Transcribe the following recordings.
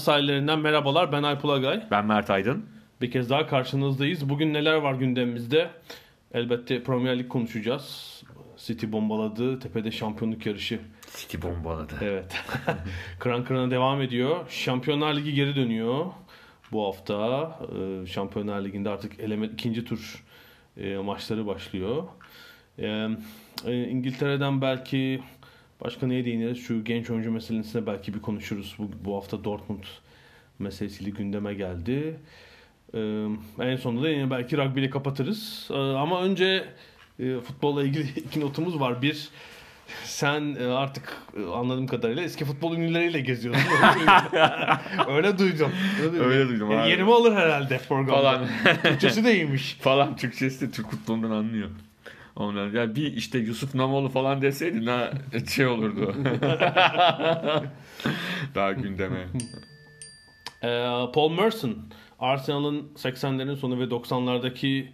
Sahillerinden merhabalar. Ben Alp Ulagay. Ben Mert Aydın. Bir kez daha karşınızdayız. Bugün neler var gündemimizde? Elbette Premier Lig konuşacağız. City bombaladı. Tepede şampiyonluk yarışı. City bombaladı. Evet. kıran kırana devam ediyor. Şampiyonlar Ligi geri dönüyor. Bu hafta Ee, Şampiyonlar Ligi'nde artık eleme ikinci tur e, maçları başlıyor. E, İngiltere'den belki başka neye değiniriz? Şu genç oyuncu meselesine belki bir konuşuruz. Bu, bu hafta Dortmund meselesiyle gündeme geldi. Ee, en sonunda da yine belki rugby ile kapatırız. Ee, ama önce e, futbolla ilgili iki notumuz var. Bir, sen e, artık e, anladığım kadarıyla eski futbol ünlüleriyle geziyorsun. Öyle duydum. Öyle duydum E, abi. Yerimi alır herhalde programda. Falan. Türkçesi de iyiymiş. falan Türkçesi de Türk futbolundan anlıyor. Ondan ya bir işte Yusuf Namoğlu falan deseydin ha şey olurdu. Daha gündeme. Ee, Paul Merson, Arsenal'ın 80'lerin sonu ve 90'lardaki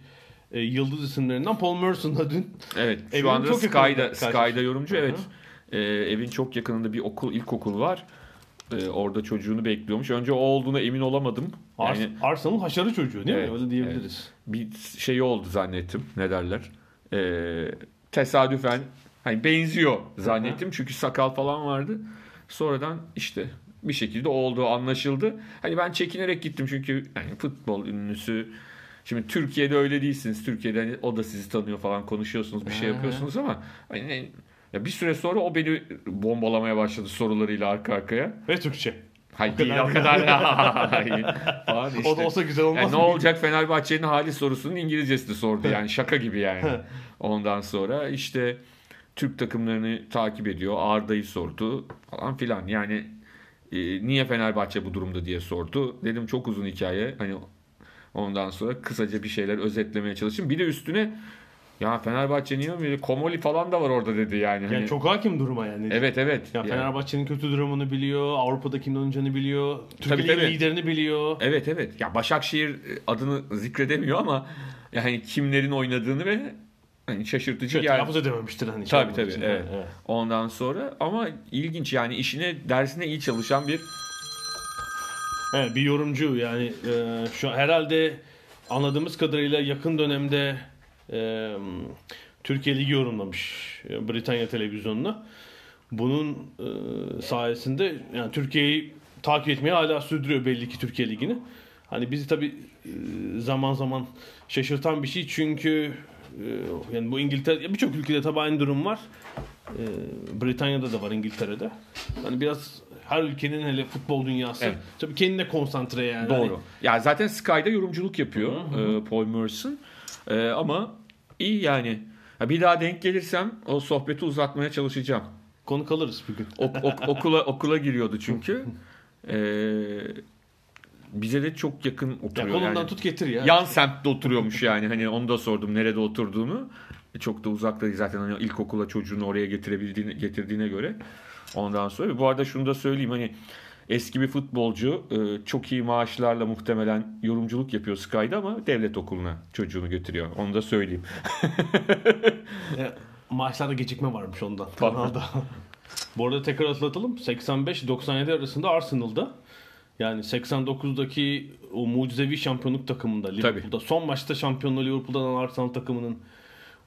e, yıldız isimlerinden Paul Merson'la dün Evet Evin şu anda çok Sky'da. Sky'da yorumcu Hı hı. evet. Ee, evin çok yakınında bir okul ilkokul var. Ee, orada çocuğunu bekliyormuş. Önce o olduğuna emin olamadım. Ars- Yani Arsenal'ın haşarı çocuğu değil Evet, mi? Öyle diyebiliriz. bir şey oldu zannettim. Ne derler? Ee, tesadüfen hani benziyor zannettim. Çünkü sakal falan vardı. Sonradan işte bir şekilde olduğu anlaşıldı. Hani ben çekinerek gittim çünkü hani futbol ünlüsü Şimdi Türkiye'de öyle değilsiniz. Türkiye'de hani o da sizi tanıyor falan konuşuyorsunuz bir şey yapıyorsunuz ama hani ya bir süre sonra o beni bombalamaya başladı sorularıyla arka arkaya. Ve Türkçe. Hayır değil o kadar. falan işte. O da olsa güzel olmaz Yani ne mı? olacak Fenerbahçe'nin hali sorusunun İngilizcesini sordu yani şaka gibi yani. Ondan sonra işte Türk takımlarını takip ediyor. Arda'yı sordu falan filan. Yani e, niye Fenerbahçe bu durumda diye sordu. Dedim çok uzun hikaye. Hani ondan sonra kısaca bir şeyler özetlemeye çalıştım. Bir de üstüne ya Fenerbahçe niye böyle Komoli falan da var orada dedi yani. Yani Hani- çok hakim duruma yani. Evet evet. Ya Yani- Fenerbahçe'nin kötü durumunu biliyor, Avrupa'da kimin oynayacağını biliyor, tabii. liderini biliyor. Evet evet. Ya Başakşehir adını zikredemiyor ama yani kimlerin oynadığını ve hani şaşırtıcı Şöyle yani. edememiştir hani. Tabii tabii için. evet. Evet. Ondan sonra ama ilginç yani işine dersine iyi çalışan bir Evet, bir yorumcu yani e, şu herhalde anladığımız kadarıyla yakın dönemde e, Türkiye Ligi yorumlamış e, Britanya televizyonuna. Bunun e, sayesinde yani Türkiye'yi takip etmeye hala sürdürüyor belli ki Türkiye Ligi'ni. Hani bizi tabi zaman zaman şaşırtan bir şey çünkü e, yani bu İngiltere birçok ülkede tabi aynı durum var. E, Britanya'da da var İngiltere'de. Hani biraz her ülkenin hele futbol dünyası Evet. tabii kendine konsantre yani. Doğru. Ya zaten Sky'da yorumculuk yapıyor e, Paul Merson. E, ama iyi yani. Ha, bir daha denk gelirsem o sohbeti uzatmaya çalışacağım. Konu kalırız bir gün. Ok- ok- okula okula giriyordu çünkü. E, bize de çok yakın Ya oturuyor. kolundan yani. tut getir ya. Yan semtte oturuyormuş yani. Hani onu da sordum nerede oturduğunu. E, Çok da uzakta değil zaten hani ilkokula çocuğunu oraya getirebildiğine getirdiğine göre. Ondan sonra bu arada şunu da söyleyeyim hani eski bir futbolcu e, çok iyi maaşlarla muhtemelen yorumculuk yapıyor Sky'da ama devlet okuluna çocuğunu götürüyor. Onu da söyleyeyim. E, maaşlarda gecikme varmış ondan. Kanalda. Bu arada tekrar hatırlatalım. 85-97 arasında Arsenal'da yani 89'daki o mucizevi şampiyonluk takımında Liverpool'da son maçta şampiyonluğu Liverpool'dan Arsenal takımının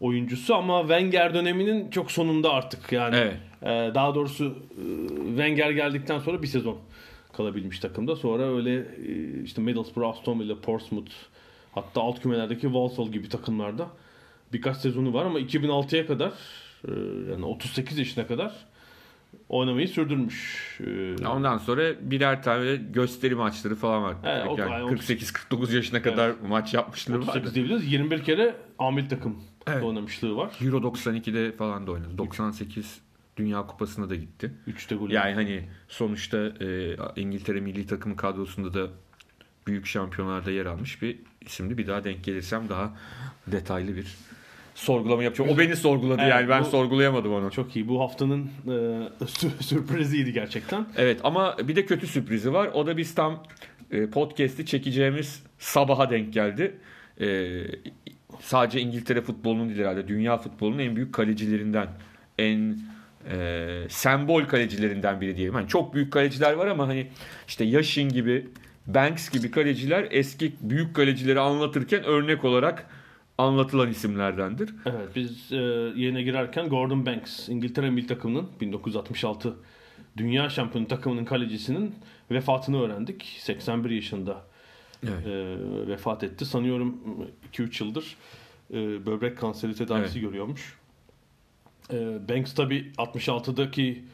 oyuncusu ama Wenger döneminin çok sonunda artık yani. Evet. E, daha doğrusu e, Wenger geldikten sonra bir sezon kalabilmiş takımda. Sonra öyle e, işte Middlesbrough, Aston Villa, Portsmouth hatta alt kümelerdeki Walsall gibi takımlarda birkaç sezonu var ama 2006'ya kadar e, yani 38 yaşına kadar oynamayı sürdürmüş. Ee, Ondan sonra birer tane gösteri maçları falan var. Evet, yani yani 48-49 yaşına kadar maç yapmışlığı var. 38 diyebiliriz. 21 kere Amil takım Evet. oynamışlığı var. Euro 92'de falan da oynadı. 98 Dünya Kupası'na da gitti. 3'te gol. Yani hani sonuçta e, İngiltere milli takımı kadrosunda da büyük şampiyonlarda yer almış bir isimdi. Bir daha denk gelirsem daha detaylı bir sorgulama yapacağım. O beni sorguladı Evet, yani ben bu- sorgulayamadım onu. Çok iyi. Bu haftanın e, sür- sürpriziydi gerçekten. Evet ama bir de kötü sürprizi var. O da biz tam e, podcast'i çekeceğimiz sabaha denk geldi. E, sadece İngiltere futbolunun değil herhalde. Dünya futbolunun en büyük kalecilerinden. En e, sembol kalecilerinden biri diyelim. Hani çok büyük kaleciler var ama hani işte Yashin gibi Banks gibi kaleciler eski büyük kalecileri anlatırken örnek olarak anlatılan isimlerdendir. Evet biz e, yayına girerken Gordon Banks İngiltere milli takımının 1966 Dünya Şampiyonu takımının kalecisinin vefatını öğrendik. 81 yaşında Evet. e, vefat etti. Sanıyorum 2-3 yıldır e, böbrek kanseri tedavisi görüyormuş. E, Banks tabi 66'daki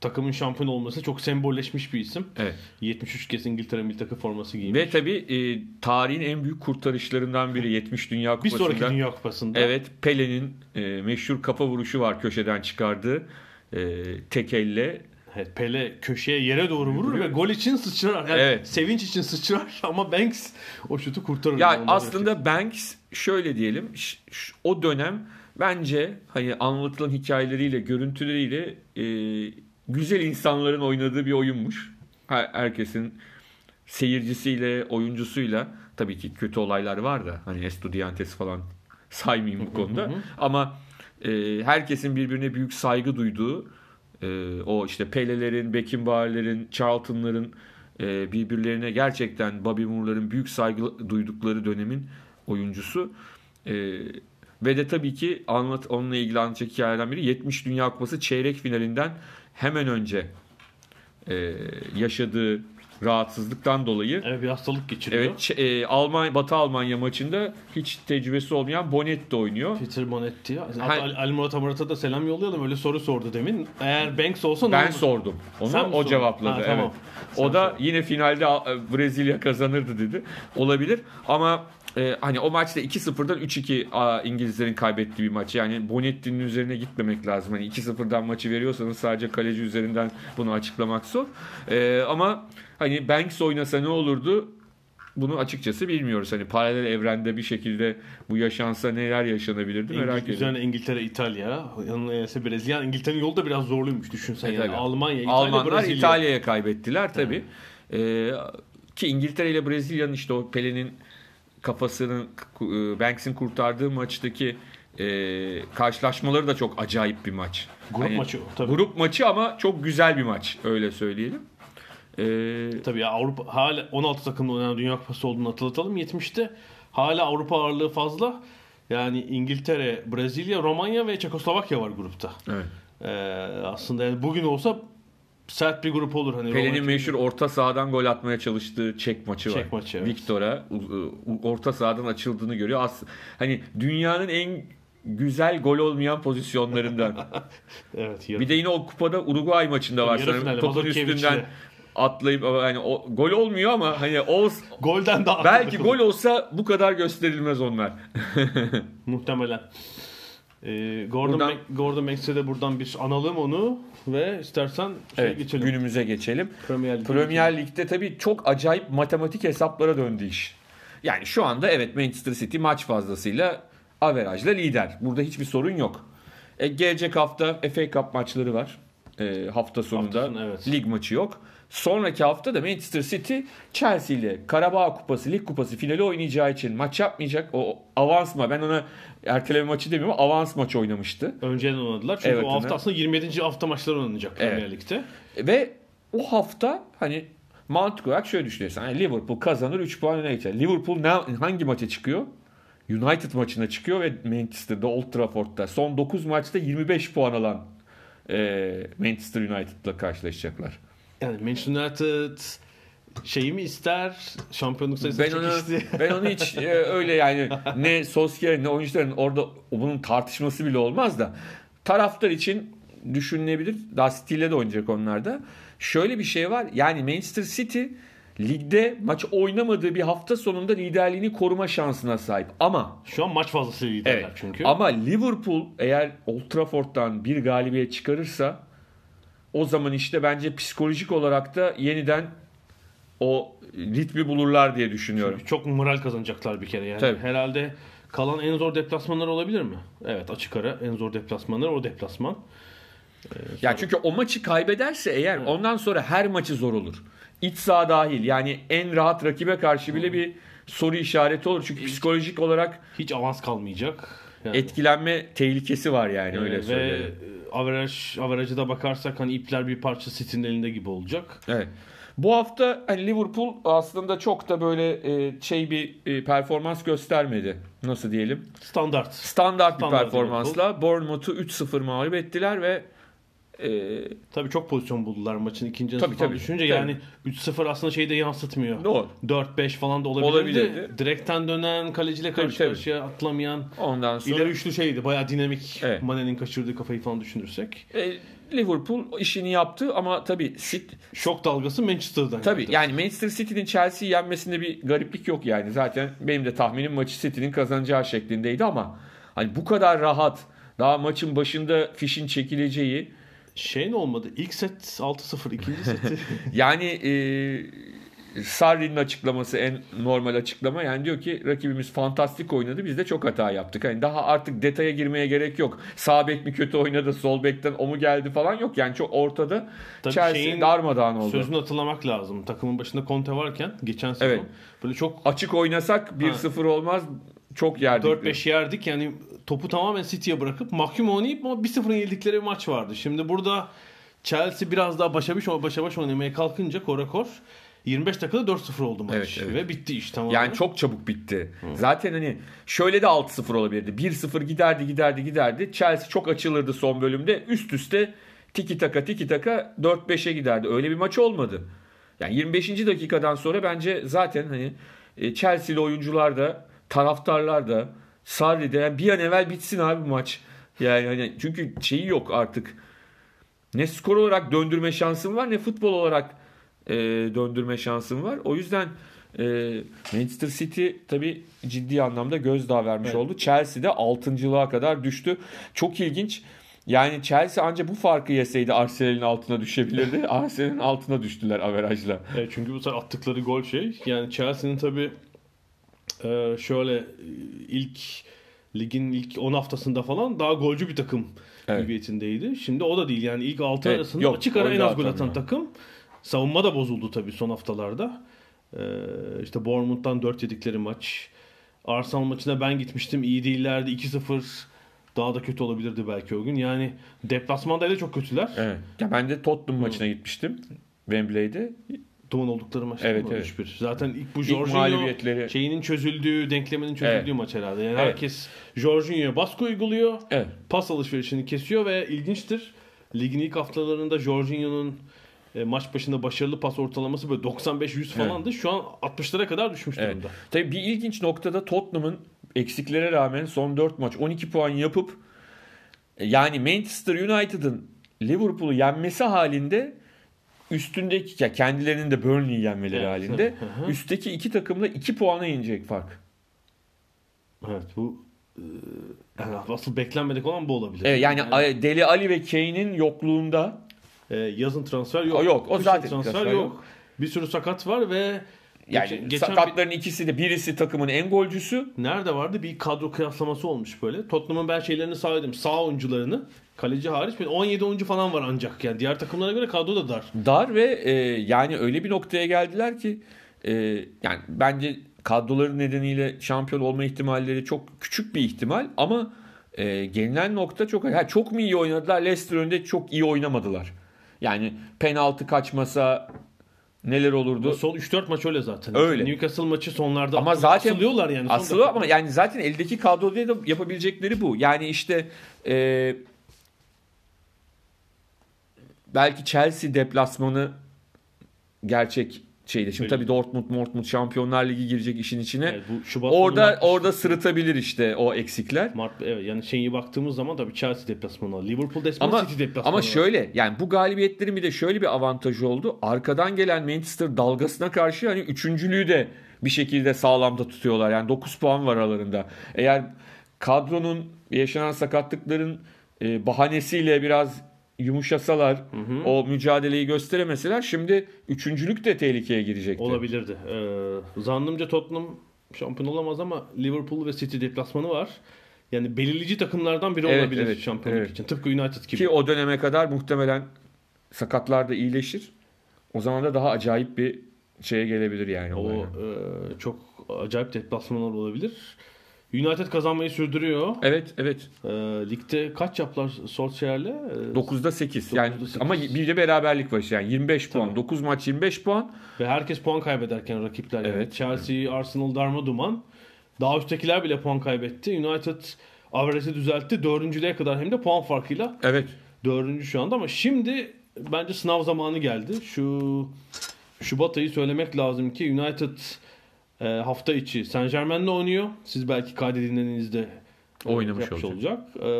takımın şampiyon olması çok sembolleşmiş bir isim. Evet. 73 kez İngiltere milli takım forması giymiş. Ve tabii e, tarihin en büyük kurtarışlarından biri 70 Dünya bir Kupası'nda. sonraki Dünya Kupası'nda Evet Pele'nin e, meşhur kafa vuruşu var köşeden çıkardığı e, tek elle. Evet, Pele köşeye yere doğru vurur ve gol için sıçrar. Yani Evet. Sevinç için sıçrar ama Banks o şutu kurtarır. Ya aslında Banks şöyle diyelim o dönem bence hani anlatılan hikayeleriyle görüntüleriyle e, güzel insanların oynadığı bir oyunmuş. Her- Herkesin seyircisiyle oyuncusuyla tabii ki kötü olaylar var da hani Estudiantes falan saymayayım bu konuda ama e, herkesin birbirine büyük saygı duyduğu e, o işte Pele'lerin, Beckenbauer'lerin, Charlton'ların e, birbirlerine gerçekten Bobby Moore'ların büyük saygı duydukları dönemin oyuncusu. E, ve de tabii ki anlat onunla ilgili anlatacak hikayelerden biri 70 Dünya Kupası çeyrek finalinden hemen önce e, yaşadığı rahatsızlıktan dolayı Evet bir hastalık geçiriyor. evet e, Almanya Batı Almanya maçında hiç tecrübesi olmayan Bonetti oynuyor. Peter Bonetti. Hatta Ha- Ali, Ali Murat Amurat'a da selam yollayalım. Öyle soru sordu demin. Eğer Banks olsa Ben olur? sordum. Onu Sen o sordun? cevapladı. Ha, tamam. Evet. O da yine finalde e, Brezilya kazanırdı dedi. Olabilir ama e, hani o maçta 2-0'dan 3-2 a, İngilizlerin kaybettiği bir maç. Yani Bonetti'nin üzerine gitmemek lazım. Hani 2-0'dan maçı veriyorsanız sadece kaleci üzerinden bunu açıklamak zor. E, ama hani Banks oynasa ne olurdu? Bunu açıkçası bilmiyoruz. Hani paralel evrende bir şekilde bu yaşansa neler yaşanabilirdi merak İngiliz, ediyorum. İngiltere, İtalya, ise Brezilya. İngiltere'nin yolu da biraz zorluymuş düşünsen. E, yani. tabii. Almanya, İtalya, Almanlar Brezilya. İtalya'ya kaybettiler tabii. Ee, ki İngiltere ile Brezilya'nın işte o Pele'nin kafasının e, Banks'in kurtardığı maçtaki e, karşılaşmaları da çok acayip bir maç. Grup Hani maçı tabii. Grup maçı ama çok güzel bir maç öyle söyleyelim. Ee, Tabii ya Avrupa hala 16 takımla oynanan Dünya Kupası olduğunu hatırlatalım. 70'te hala Avrupa ağırlığı fazla. Yani İngiltere, Brezilya, Romanya ve Çekoslovakya var grupta. evet. Ee, aslında yani bugün olsa sert bir grup olur. Hani Romanya- meşhur orta sahadan gol atmaya çalıştığı Çek maçı var. Çek maçı, evet. U- orta sahadan açıldığını görüyor. As hani dünyanın en güzel gol olmayan pozisyonlarından. Evet. yarı- Bir de yine o kupada Uruguay maçında var Yarı sanırım. finalde, Topun üstünden atlayıp hani o gol olmuyor ama hani o Golden daha belki gol olsa bu kadar gösterilmez onlar. muhtemelen. Ee, Gordon, Buradan- Bank- Gordon Banks'e de buradan bir analım onu ve istersen şey Evet, geçelim. günümüze geçelim. Premier Lig'e Premier Lig'de tabii çok acayip matematik hesaplara döndü iş. Yani şu anda evet Manchester City maç fazlasıyla averajla lider. Burada hiçbir sorun yok. E, gelecek hafta FA Cup maçları var. E, hafta sonunda Hafta sonu, evet. lig maçı yok. Sonraki hafta da Manchester City Chelsea ile Karabağ Kupası, Lig Kupası finali oynayacağı için maç yapmayacak. O avansma ben ona erteleme maçı demiyorum avans maç oynamıştı. Önceden oynadılar. Çünkü Evet, o hafta aslında 27. hafta maçları oynanacak Premier Evet. Lig'de. Ve o hafta hani mantık olarak şöyle düşünüyorsun. Hani Liverpool kazanır 3 puan öne geçer. Liverpool ne, hangi maça çıkıyor? United maçına çıkıyor ve Manchester'da Old Trafford'da son 9 maçta 25 puan alan e, Manchester United'la karşılaşacaklar. Yani Manchester United şeyi mi ister? Şampiyonluk sayısı Ben onu çekişti. ben onu hiç e, öyle yani ne Solskjaer'in ne oyuncuların orada bunun tartışması bile olmaz da taraftar için düşünülebilir. Daha City ile de oynayacak onlar da. Şöyle bir şey var. Yani Manchester City ligde maç oynamadığı bir hafta sonunda liderliğini koruma şansına sahip. Ama Şu an maç fazlası liderler evet. çünkü. Ama Liverpool eğer Old Trafford'dan bir galibiyet çıkarırsa o zaman işte bence psikolojik olarak da yeniden o ritmi bulurlar diye düşünüyorum. Çok moral kazanacaklar bir kere yani. Tabii. Herhalde kalan en zor deplasmanlar olabilir mi? Evet açık ara en zor deplasmanlar o deplasman. Yani çünkü o maçı kaybederse eğer ondan sonra her maçı zor olur. İç saha dahil yani en rahat rakibe karşı bile bir soru işareti olur. Çünkü psikolojik olarak Hiç avans kalmayacak. Yani. etkilenme tehlikesi var yani öyle Ee, ve söyleyelim. e, averaj, average'a da bakarsak hani ipler bir parça City'nin elinde gibi olacak. Evet. Bu hafta hani Liverpool aslında çok da böyle e, şey bir e, performans göstermedi. Nasıl diyelim? Standart. Standart bir Standart performansla Bournemouth'u 3-0 mağlup ettiler ve e, Tabii çok pozisyon buldular maçın ikinci Tabii, yarısı falan tabii. düşününce Tabii. yani 3-0 aslında şeyi de yansıtmıyor. Doğru. 4-5 falan da olabilirdi. Olabilirdi. Direkten dönen, kaleciyle karşı tabii. karşıya atlamayan, ondan sonra ileri üçlü şeydi. Bayağı dinamik. Evet. Mane'nin kaçırdığı kafayı falan düşünürsek. e, Liverpool işini yaptı ama tabii City, Şok dalgası Manchester'dan. Tabii geldi. yani Manchester City'nin Chelsea'yi yenmesinde bir gariplik yok yani. Zaten benim de tahminim maçı City'nin kazanacağı şeklindeydi ama hani bu kadar rahat daha maçın başında fişin çekileceği Şey ne olmadı? İlk set 6-0, ikinci seti yani e, Sarri'nin açıklaması en normal açıklama yani diyor ki rakibimiz fantastik oynadı biz de çok hata yaptık. Hani daha artık detaya girmeye gerek yok. Sağ bek mi kötü oynadı sol bekten o mu geldi falan yok yani çok ortada Tabii Chelsea şeyin darmadağın oldu. sözünü hatırlamak lazım. Takımın başında Conte varken geçen sezon Evet. böyle çok Açık oynasak 1-0 olmaz çok yerdik. 4-5 yerdik yani topu tamamen City'ye bırakıp mahkum oynayıp ama 1-0 yedikleri bir maç vardı. Şimdi burada Chelsea biraz daha başa baş, başa baş oynamaya kalkınca korakor 25 dakikada 4-0 oldu maç Evet, evet. ve bitti iş tamamen. Yani çok çabuk bitti. Zaten hani şöyle de 6-0 olabilirdi. 1-0 giderdi giderdi giderdi. Chelsea çok açılırdı son bölümde. Üst üste tiki taka tiki taka 4-5'e giderdi. Öyle bir maç olmadı. Yani 25. dakikadan sonra bence zaten hani e, Chelsea'li oyuncular da taraftarlar da Sarri'de yani bir an evvel bitsin abi bu maç. Yani hani çünkü şeyi yok artık. Ne skor olarak döndürme şansın var ne futbol olarak e, döndürme şansın var. O yüzden e, Manchester City tabi ciddi anlamda gözdağı vermiş Evet. oldu. Chelsea de 6.lığa kadar düştü. Çok ilginç. Yani Chelsea ancak bu farkı yeseydi Arsenal'in altına düşebilirdi. Arsenal'in altına düştüler averajla. Evet, çünkü bu sefer attıkları gol şey. Yani Chelsea'nin tabii e, şöyle ilk ligin ilk 10 haftasında falan daha golcü bir takım Evet. hüviyetindeydi. Şimdi o da değil. Yani ilk 6 Evet, arasında yok, açık ara en az gol atan atamıyor. takım. Savunma da bozuldu tabii son haftalarda. E, işte Bournemouth'tan 4 yedikleri maç. Arsenal maçına ben gitmiştim. İyi değillerdi. 2-0 daha da kötü olabilirdi belki o gün. Yani deplasmanda da çok kötüler. Evet. Ya ben de Tottenham maçına gitmiştim. Wembley'de. Duman oldukları maç Evet, evet. 3-1. Zaten ilk bu Jorginho şeyinin çözüldüğü, denkleminin çözüldüğü Evet. maç herhalde. Yani Evet. herkes Jorginho'ya baskı uyguluyor. Evet. Pas alışverişini kesiyor ve ilginçtir. Ligin ilk haftalarında Jorginho'nun e, maç başında başarılı pas ortalaması böyle 95-100 falandı. Şu an 60'lara kadar düşmüş Evet. durumda. Tabii bir ilginç noktada Tottenham'ın eksiklere rağmen son 4 maç 12 puan yapıp e, yani Manchester United'ın Liverpool'u yenmesi halinde üstündeki ya kendilerinin de Burnley'i yenmeleri Evet, halinde hı. üstteki iki takımla 2 puana inecek fark. Evet bu e, yani asıl beklenmedik olan bu olabilir. Evet, yani Deli Ali ve Kane'in yokluğunda e, yazın transfer yok. O yok, o Kışın zaten transfer, transfer yok. yok. Bir sürü sakat var ve yani geçen- geçen bir- sakatların ikisi de birisi takımın en golcüsü. Nerede vardı? Bir kadro kıyaslaması olmuş böyle. Tottenham'ın ben şeylerini saydım. Sağ oyuncularını. Kaleci hariç. bir 17 oyuncu falan var ancak. Yani diğer takımlara göre kadro da dar. dar ve e, yani öyle bir noktaya geldiler ki e, yani bence kadroları nedeniyle şampiyon olma ihtimalleri çok küçük bir ihtimal ama e, gelinen nokta çok ha, çok mu iyi oynadılar Leicester önünde çok iyi oynamadılar. Yani penaltı kaçmasa neler olurdu? Son 3-4 maç öyle zaten. Öyle. Newcastle maçı sonlarda Ama zaten asılıyorlar yani. Son Asılı dakika. ama yani zaten eldeki kadroda da yapabilecekleri bu. Yani işte e, belki Chelsea deplasmanı gerçek şeyde. Şimdi tabii Dortmund, Dortmund Şampiyonlar Ligi girecek işin içine. Evet, bu Şubat orada Mart- orada sırıtabilir işte o eksikler. Mart evet yani şeyi baktığımız zaman tabii Chelsea deplasmanı, Liverpool deplasmanı, Ama City deplasmanı. ama var. şöyle yani bu galibiyetlerin bir de şöyle bir avantajı oldu. Arkadan gelen Manchester dalgasına karşı hani üçüncülüğü de bir şekilde sağlamda tutuyorlar. Yani 9 puan var aralarında. Eğer kadronun yaşanan sakatlıkların e, bahanesiyle biraz yumuşasalar, o mücadeleyi gösteremeseler şimdi üçüncülük de tehlikeye girecekti. olabilirdi. Ee, zannımca Tottenham şampiyon olamaz ama Liverpool ve City deplasmanı var. Yani belirleyici takımlardan biri Evet, olabilir evet, şampiyonluk evet. için. Tıpkı United gibi. Ki o döneme kadar muhtemelen sakatlar da iyileşir. O zaman da daha acayip bir şeye gelebilir yani. O e, çok acayip deplasmanlar olabilir. United kazanmayı sürdürüyor. Evet, evet. E, ligde kaç yaptılar Solskjaer'le? E, 9'da 8. Yani 9'da 8. ama bir de beraberlik var yani 25 puan. Tabii. 9 maç 25 puan. Ve herkes puan kaybederken rakipler. Yani Evet. Chelsea, Arsenal darma duman. Daha üsttekiler bile puan kaybetti. United average'i düzeltti. Dördüncülüğe kadar hem de puan farkıyla Evet. dördüncü şu anda ama şimdi bence sınav zamanı geldi. Şu Şubat ayı söylemek lazım ki United e, hafta içi Saint Germain'le oynuyor. Siz belki kaydedildiğinizde e, Oynamış olacak. olacak. E,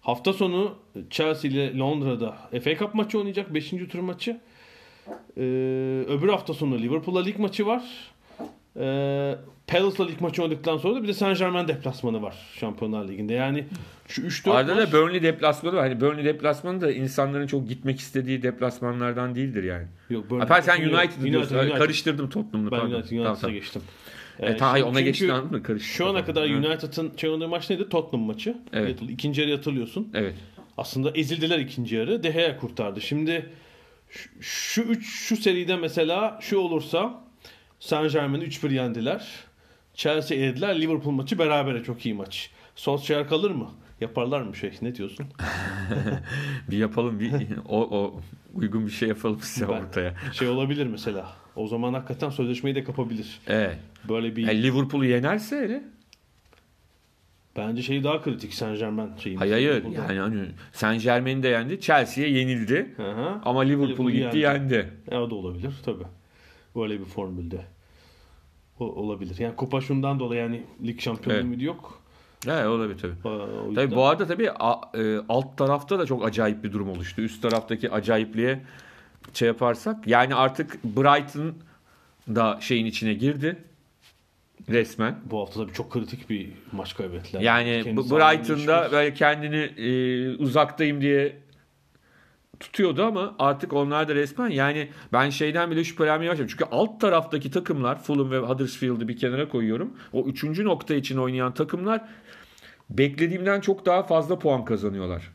hafta sonu Chelsea ile Londra'da FA Cup maçı oynayacak. 5. tur maçı. E, öbür hafta sonu Liverpool'la lig maçı var. E, Palace'la lig maçı oynadıktan sonra da bir de Saint Germain deplasmanı var Şampiyonlar Ligi'nde. Yani şu 3-4 Arada maç... da Burnley deplasmanı var. Hani Burnley deplasmanı da insanların çok gitmek istediği deplasmanlardan değildir yani. Yok, Burnley- Hatta sen United, United diyorsun. United. Karıştırdım Tottenham'la. Ben pardon. United, United'a tamam. geçtim. E, Ee, şimdi ona geçtin anladın mı? Karıştı. Şu ana kadar. United'ın şey oynadığı maç neydi? Tottenham maçı. Evet. İkinci yarı hatırlıyorsun. Evet. Aslında ezildiler ikinci yarı. De Gea kurtardı. Şimdi şu- şu üç şu seride mesela şu olursa Saint Germain'i 3-1 yendiler. Chelsea elediler. Liverpool maçı berabere çok iyi maç. Solskjaer kalır mı? Yaparlar mı şey? Ne diyorsun? Bir yapalım. Bir, o, o uygun bir şey yapalım size Ben- ortaya. Şey olabilir mesela. O zaman hakikaten sözleşmeyi de kapabilir. Evet. Böyle bir Yani Liverpool'u yenerse hele. bence şey daha kritik Saint Germain şeyi. Hayır hayır. Yani hani Saint Germain'i de yendi. Chelsea'ye yenildi. Hı hı. Ama Liverpool'u gitti yendi. E, o da olabilir tabi. Böyle bir formülde. O, olabilir. Yani kupa şundan dolayı yani lig şampiyonluğu Evet. ümidi yok. Evet olabilir tabii. Aa, Tabii bu arada tabii a- e, alt tarafta da çok acayip bir durum oluştu. Üst taraftaki acayipliğe şey yaparsak yani artık Brighton da şeyin içine girdi resmen. bu hafta tabii çok kritik bir maç kaybettiler. Yani Kendi bu sahalarında Brighton'da böyle kendini e, uzaktayım diye tutuyordu ama artık onlar da resmen yani ben şeyden bile şüphelenmeye başladım. Çünkü alt taraftaki takımlar Fulham ve Huddersfield'ı bir kenara koyuyorum. O üçüncü nokta için oynayan takımlar beklediğimden çok daha fazla puan kazanıyorlar.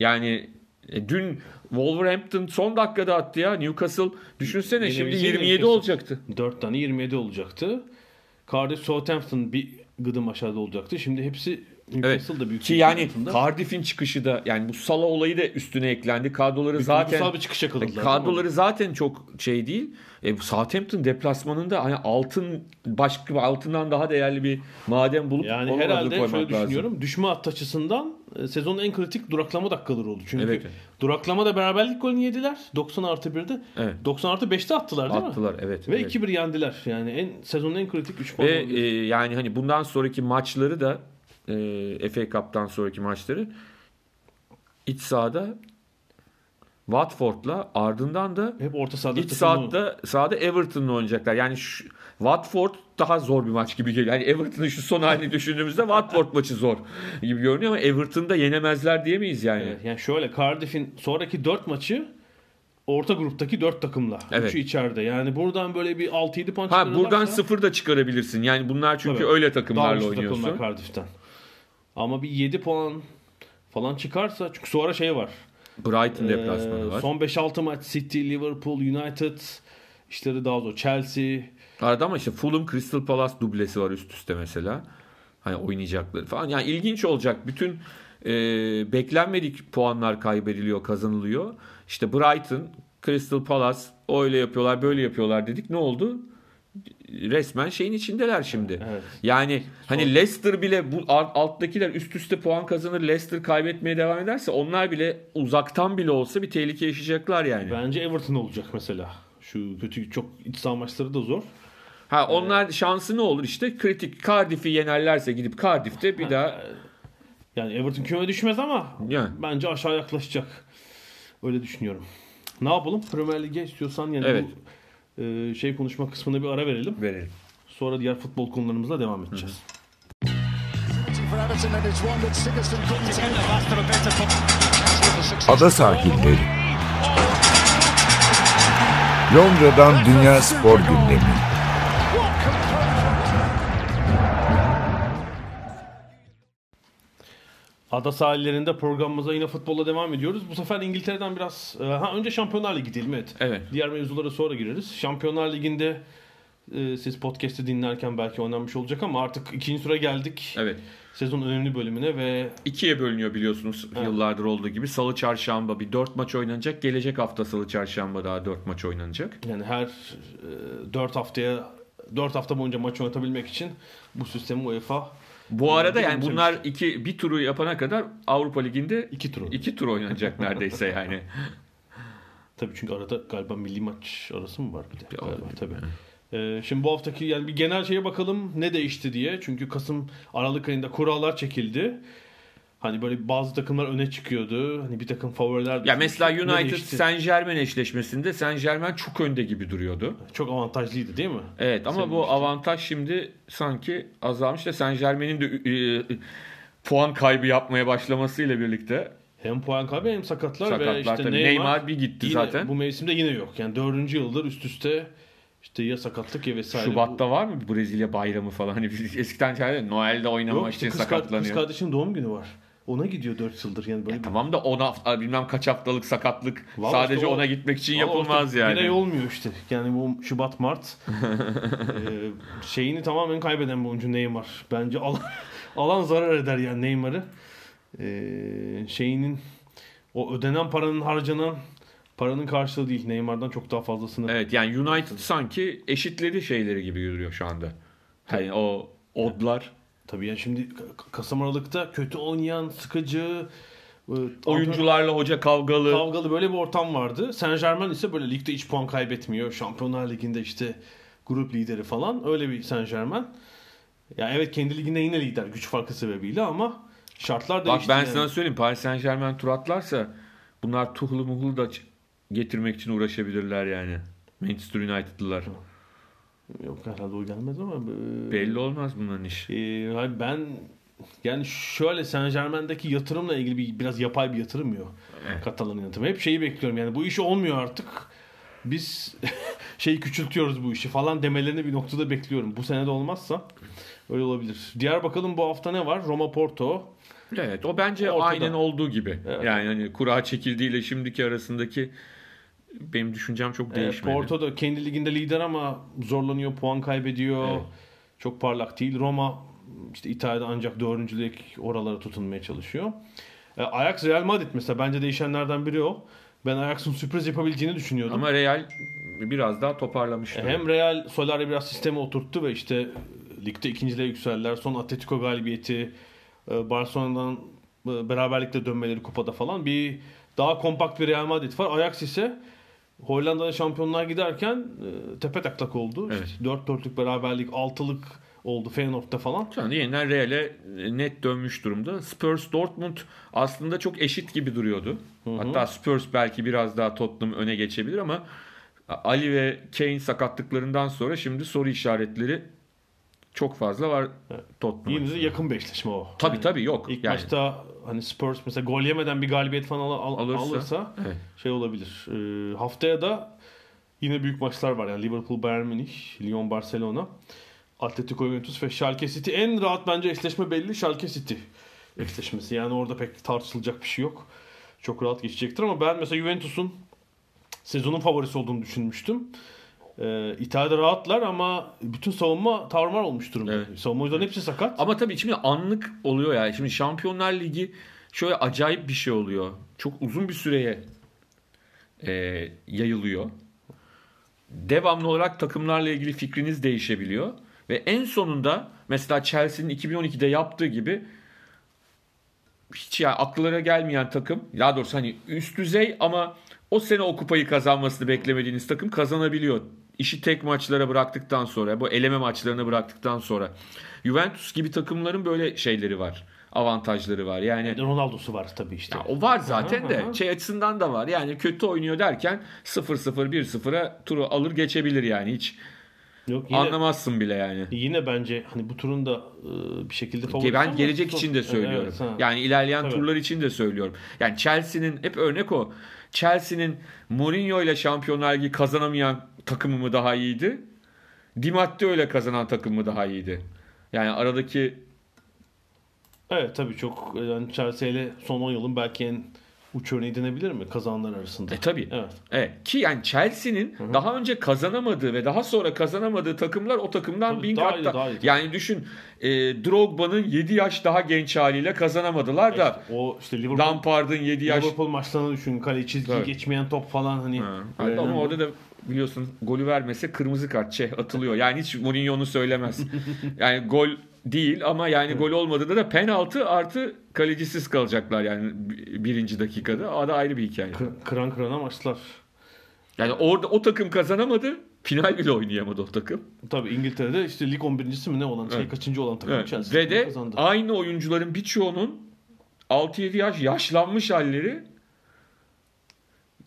Yani e, dün Wolverhampton son dakikada attı ya. Newcastle düşünsene Yine şimdi bizim 27 Newcastle. olacaktı. 4 tane 27 olacaktı. Cardiff Southampton bir gıdım aşağıda olacaktı. Şimdi hepsi Newcastle'da büyük Ki yani altında. Cardiff'in çıkışı da yani bu Sala olayı da üstüne eklendi. Kadroları Bir zaten bir çıkış yakaladılar. değil mi? kadroları zaten çok şey değil. E, Southampton deplasmanında hani altın başka bir altından daha değerli bir maden bulup Yani herhalde koymak şöyle lazım. düşünüyorum. Düşme hat açısından e, sezonun en kritik duraklama dakikaları oldu. Çünkü Evet. duraklamada beraberlik golünü yediler. 90 artı 1'de. Evet. 90 artı 5'te attılar değil mi? Attılar evet. Ve evet. 2-1 yendiler. Yani en sezonun en kritik 3 puan. Ve e, yani hani bundan sonraki maçları da e, FA Cup'tan sonraki maçları iç sahada Watford'la ardından da hep orta sahada iç sahada sahada Everton'la oynayacaklar. Yani şu, Watford daha zor bir maç gibi geliyor. Yani Everton'ın şu son halini düşündüğümüzde Watford maçı zor gibi görünüyor ama Everton'da yenemezler diyemeyiz yani. Evet, yani şöyle Cardiff'in sonraki 4 maçı orta gruptaki 4 takımla. Evet. Üçü içeride. Yani buradan böyle bir 6-7 puan Ha buradan sıfır da çıkarabilirsin. Yani bunlar çünkü Tabii. öyle Daha takımlarla güçlü oynuyorsun. takımlar Cardiff'ten. Ama bir 7 puan falan çıkarsa çünkü sonra şey var. Brighton Ee, deplasmanı var. Son 5-6 maç City, Liverpool, United işleri daha zor. Chelsea. Arada ama işte Fulham Crystal Palace dublesi var üst üste mesela. Hani oynayacakları falan. Yani ilginç olacak. Bütün e, beklenmedik puanlar kaybediliyor, kazanılıyor. İşte Brighton, Crystal Palace öyle yapıyorlar, böyle yapıyorlar dedik. Ne oldu? Resmen şeyin içindeler şimdi. Evet. Yani hani Leicester bile bu alt- alttakiler üst üste puan kazanır, Leicester kaybetmeye devam ederse onlar bile uzaktan bile olsa bir tehlike yaşayacaklar yani. Bence Everton olacak mesela. Şu kötü çok iç saha maçları da zor. Ha onlar şansı ne olur işte kritik Cardiff'i yenerlerse gidip Cardiff'te bir daha Yani Everton küme düşmez ama Yani. bence aşağı yaklaşacak. Öyle düşünüyorum. Ne yapalım? Premier Lig'e istiyorsan yani Evet. bu e, şey konuşma kısmına bir ara verelim. verelim. Sonra diğer futbol konularımızla devam edeceğiz. Ada sahilleri. Londra'dan Dünya Spor Gündemi. Ada sahillerinde programımıza yine futbolla devam ediyoruz. Bu sefer İngiltere'den biraz... e, Ha, önce Şampiyonlar Ligi diyelim evet. Evet. Diğer mevzulara sonra gireriz. Şampiyonlar Ligi'nde e, siz podcast'i dinlerken belki oynanmış olacak ama artık ikinci tura geldik. Evet. Sezon önemli bölümüne ve İkiye bölünüyor biliyorsunuz yıllardır olduğu gibi. Salı çarşamba bir dört maç oynanacak. Gelecek hafta salı çarşamba daha dört maç oynanacak. yani her 4 haftaya 4 hafta boyunca maç oynatabilmek için bu sistemi UEFA Bu arada yani bunlar iki bir turu yapana kadar Avrupa Ligi'nde iki turu. iki tur oynanacak neredeyse yani. Tabii çünkü arada galiba milli maç arası mı var bir de? Bir Galiba, tabii. Ee, şimdi bu haftaki yani bir genel şeye bakalım ne değişti diye. Çünkü Kasım Aralık ayında kurallar çekildi. Hani böyle bazı takımlar öne çıkıyordu. Hani bir takım favoriler Ya mesela United? Saint Germain eşleşmesinde Saint Germain çok önde gibi duruyordu. çok avantajlıydı değil mi? Evet ama Senin bu işte. avantaj şimdi sanki azalmış da Saint Germain'in de e, puan kaybı yapmaya başlamasıyla birlikte Hem puan kaybı hem sakatlar, sakatlar ve işte tabii. Neymar, Neymar bir gitti yine zaten. Bu mevsimde yine yok. Yani dördüncü yıldır üst üste işte ya sakatlık ya vesaire. Şubat'ta var mı Brezilya bayramı falan? Hani biz eskiden şey Noel'de Bu- oynamamak Yok, için kız, sakatlanıyor. kız kardeşinin doğum günü var. Ona gidiyor 4 yıldır yani böyle bir Tamam da 10 hafta bilmem kaç haftalık sakatlık Vallahi sadece işte o- ona gitmek için yapılmaz işte yani. Bir ay olmuyor işte. Yani bu Şubat Mart Ee, şeyini tamamen kaybeden bir oyuncu Neymar. Bence alan, alan zarar eder yani Neymar'ı. Ee, şeyinin o ödenen paranın harcanan paranın karşılığı değil. Neymar'dan çok daha fazlasını. Evet yani United sanki eşitledi şeyleri gibi yürüyor şu anda. Hani o odlar Tabii yani şimdi Kasım Aralık'ta kötü oynayan, sıkıcı, e, oyuncularla hoca kavgalı. kavgalı böyle bir ortam vardı. Saint Germain ise böyle ligde hiç puan kaybetmiyor. Şampiyonlar Ligi'nde işte grup lideri falan. Öyle bir Saint Germain. Ya evet kendi liginde yine lider güç farkı sebebiyle ama şartlar Bak değişti. ben yani. sana söyleyeyim Paris Saint Germain tur atlarsa bunlar Tuhl'u muhlu da getirmek için uğraşabilirler yani. Manchester United'lılar. Yok herhalde o gelmez ama. e, Belli olmaz bunların işi. e, hayır, ben yani şöyle Saint Germain'deki yatırımla ilgili bir, biraz yapay bir yatırım yok. Evet. Katalan'ın yatırımı. Hep şeyi bekliyorum yani bu iş olmuyor artık. Biz şeyi küçültüyoruz bu işi falan demelerini bir noktada bekliyorum. Bu sene de olmazsa öyle olabilir. Diğer bakalım bu hafta ne var? Roma Porto. Evet o bence Ortada. aynen olduğu gibi. Evet. Yani hani kura çekildiğiyle şimdiki arasındaki benim düşüncem çok Ee, değişmedi. Porto da kendi liginde lider ama zorlanıyor, puan kaybediyor. Evet. Çok parlak değil. Roma işte İtalya'da ancak dördüncülük oralara tutunmaya çalışıyor. Ee, Ajax Real Madrid mesela bence değişenlerden biri o. Ben Ajax'ın sürpriz yapabileceğini düşünüyordum. Ama Real biraz daha toparlamış. E, tabii. Hem Real Solari biraz sistemi oturttu ve işte ligde ikinciliğe yükseldiler. Son Atletico galibiyeti, e, Barcelona'dan e, beraberlikle dönmeleri kupada falan bir daha kompakt bir Real Madrid var. Ajax ise Hollanda'da şampiyonlar giderken e, tepe taklak oldu. Evet. İşte 4 dörtlük beraberlik, 6'lık oldu Feyenoord'da falan. Şu anda yeniden Real'e net dönmüş durumda. Spurs Dortmund aslında çok eşit gibi duruyordu. Hatta Spurs belki biraz daha Tottenham öne geçebilir ama Ali ve Kane sakatlıklarından sonra şimdi soru işaretleri çok fazla var Tottenham. Yine de yakın bir eşleşme o. Tabii Yani tabii yok. İlk Yani maçta hani Spurs mesela gol yemeden bir galibiyet falan al- al- Alırsa, alırsa, evet. şey olabilir. Ee, haftaya da yine büyük maçlar var. Yani Liverpool, Bayern Münih, Lyon, Barcelona, Atletico Juventus ve Schalke City. En rahat bence eşleşme belli Schalke City eşleşmesi. Yani orada pek tartışılacak bir şey yok. Çok rahat geçecektir ama ben mesela Juventus'un sezonun favorisi olduğunu düşünmüştüm. Ee, İtalya'da rahatlar ama bütün savunma tarumar olmuş durumda. Evet. Savunma oyuncuların hepsi sakat. Ama tabii şimdi anlık oluyor ya. Şimdi Şampiyonlar Ligi şöyle acayip bir şey oluyor. Çok uzun bir süreye e, yayılıyor. Devamlı olarak takımlarla ilgili fikriniz değişebiliyor. Ve en sonunda mesela Chelsea'nin 2012'de yaptığı gibi hiç ya akıllara gelmeyen takım, daha doğrusu hani üst düzey ama o sene o kupayı kazanmasını beklemediğiniz takım kazanabiliyor. İşi tek maçlara bıraktıktan sonra, bu eleme maçlarına bıraktıktan sonra. Juventus gibi takımların böyle şeyleri var. Avantajları var. Yani Ronaldo'su var tabii işte. ya o var zaten Aha, de aha. şey açısından da var. Yani kötü oynuyor derken 0-0 1-0'a turu alır geçebilir yani hiç Yok yine, anlamazsın bile yani. yine bence hani bu turun da e, bir şekilde Ki favorisi ben gelecek için de söylüyorum. Evet, ha. yani ilerleyen Tabii. turlar için de söylüyorum. Yani Chelsea'nin hep örnek o. Chelsea'nin Mourinho ile Şampiyonlar Ligi kazanamayan takımı mı daha iyiydi? Di Matteo ile kazanan takım mı daha iyiydi? Yani aradaki Evet tabii çok yani Chelsea ile son 10 yılın belki en uç örneği denebilir mi kazananlar arasında? e tabii. Evet. Evet. Ki yani Chelsea'nin daha önce kazanamadığı ve daha sonra kazanamadığı takımlar o takımdan Tabii, bin daha kat iyi, da- daha iyi. Yani düşün e, Drogba'nın 7 yaş daha genç haliyle kazanamadılar da İşte o işte Liverpool, Lampard'ın 7 yaş Liverpool maçlarını düşün. Kale çizgiyi Tabii. geçmeyen top falan hani. Ha. Ama önemli. orada da biliyorsun golü vermese kırmızı kart şey atılıyor. Yani hiç Mourinho onu söylemez. yani gol değil ama yani gol olmadığında da penaltı artı kalecisiz kalacaklar yani birinci dakikada. O da ayrı bir hikaye. Kır- kıran kırana maçlar. Yani orada o takım kazanamadı. Final bile oynayamadı o takım. Tabii İngiltere'de işte lig 11.si mi ne olan şey Evet. kaçıncı olan takım Evet. Chelsea Ve de kazandı. aynı oyuncuların birçoğunun 6-7 yaş yaşlanmış halleri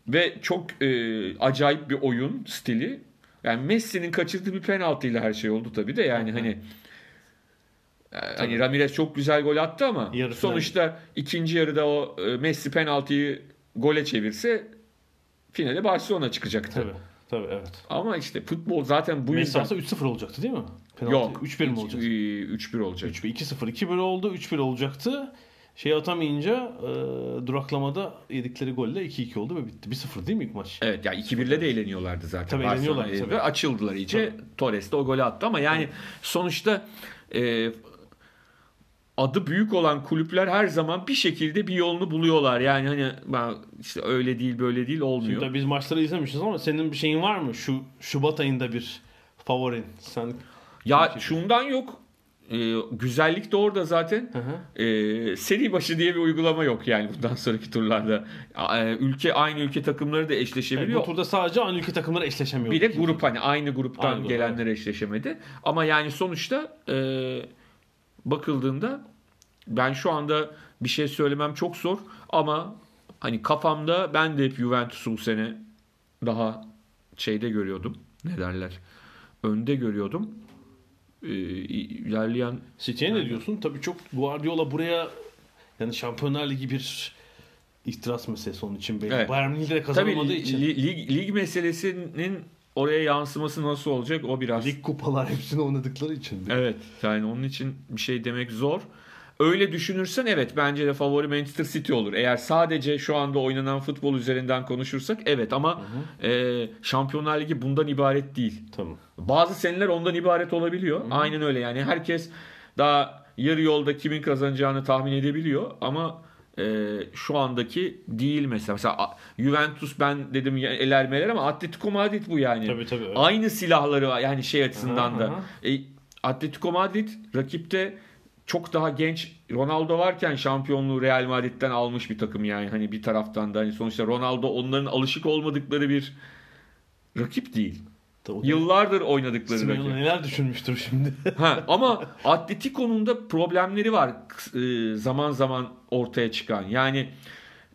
ve çok e, acayip bir oyun stili. Yani Messi'nin kaçırdığı bir penaltıyla her şey oldu tabii de yani hani e, hani Ramirez çok güzel gol attı ama Yarı sonuçta ikinci yarıda o e, Messi penaltıyı gole çevirse finale Barcelona çıkacaktı. Tabii. Tabii evet. Ama işte futbol zaten bu Messi yüzden alsa 3-0 olacaktı değil mi? Penaltı. yok 3-1 mi olacak? 3-1 olacak. 3-1, 2-0, 2-1 oldu. 3-1 olacaktı. Şey atamayınca e, duraklamada yedikleri golle 2-2 oldu ve bitti. 1-0 değil mi ilk maç? Evet yani 2-1'le de eğleniyorlardı zaten. Tabii Barcelona eğleniyorlar, tabii. Açıldılar iyice. Torres de o golü attı ama yani sonuçta e, adı büyük olan kulüpler her zaman bir şekilde bir yolunu buluyorlar. Yani hani ben işte öyle değil böyle değil olmuyor. Şimdi biz maçları izlemişiz ama senin bir şeyin var mı? Şu Şubat ayında bir favorin. Sen ya şundan yok. E, güzellik de orada zaten. Hı hı. E, seri başı diye bir uygulama yok yani bundan sonraki turlarda. E, ülke aynı ülke takımları da Evet, eşleşebiliyor. bu turda sadece aynı ülke takımları eşleşemiyor. Bir de grup hani aynı gruptan Aynı grup, gelenler eşleşemedi. Ama yani sonuçta e, bakıldığında ben şu anda bir şey söylemem çok zor ama hani kafamda ben de hep Juventus'u bu sene daha şeyde görüyordum. Ne derler? Önde görüyordum. E, ilerleyen City'ye ne diyorsun? Tabii çok Guardiola buraya yani Şampiyonlar Ligi bir ihtiras meselesi onun için belli. Evet. Bayern Münih de tabii kazanamadığı için. li- lig, lig meselesinin oraya yansıması nasıl olacak o biraz Lig kupalar hepsini oynadıkları için. Evet yani onun için bir şey demek zor. Öyle düşünürsen evet bence de favori Manchester City olur. Eğer sadece şu anda oynanan futbol üzerinden konuşursak evet ama e, Şampiyonlar Ligi bundan ibaret değil. Tamam. Bazı seneler ondan ibaret olabiliyor. Aynen öyle yani herkes daha yarı yolda kimin kazanacağını tahmin edebiliyor ama e, şu andaki değil mesela. Mesela Juventus ben dedim ya, eler meler ama Atletico Madrid bu yani. Tabii, tabii, evet. Aynı silahları var yani şey açısından Aha, da. aha. E, Atletico Madrid rakipte çok daha genç Ronaldo varken şampiyonluğu Real Madrid'den almış bir takım yani. Hani bir taraftan da hani sonuçta Ronaldo onların alışık olmadıkları bir rakip değil. Tabii. Yıllardır oynadıkları Simeone rakip. neler düşünmüştür şimdi. Ha, ama Atletico'nun da problemleri var e, zaman zaman ortaya çıkan. Yani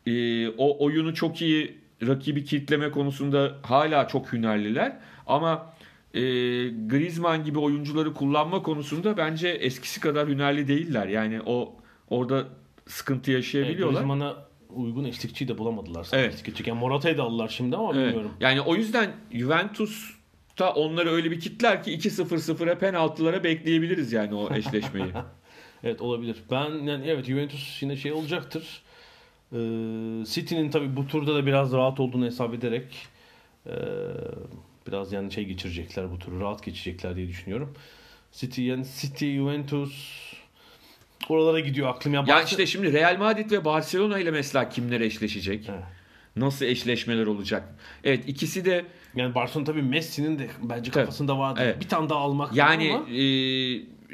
e, o oyunu çok iyi rakibi kilitleme konusunda hala çok hünerliler. Ama e, Griezmann gibi oyuncuları kullanma konusunda bence eskisi kadar hünerli değiller. Yani o orada sıkıntı yaşayabiliyorlar. Griezmann'a uygun eşlikçiyi de bulamadılar. Evet. Eşlikçi. Yani Morata'yı da aldılar şimdi ama Evet. bilmiyorum. Yani o yüzden Juventus'ta onları öyle bir kitler ki 2-0-0'a penaltılara bekleyebiliriz yani o eşleşmeyi. Evet olabilir. Ben yani evet Juventus yine şey olacaktır. Ee, City'nin tabii bu turda da biraz rahat olduğunu hesap ederek ee, biraz yani şey geçirecekler bu turu rahat geçecekler diye düşünüyorum. City yani City Juventus oralara gidiyor aklım ya. Ya işte şimdi Real Madrid ve Barcelona ile mesela kimler eşleşecek? Evet. Nasıl eşleşmeler olacak? Evet ikisi de Yani Barcelona tabii Messi'nin de bence Tabii. kafasında vardı. Evet. Bir tane daha almak yani ama e,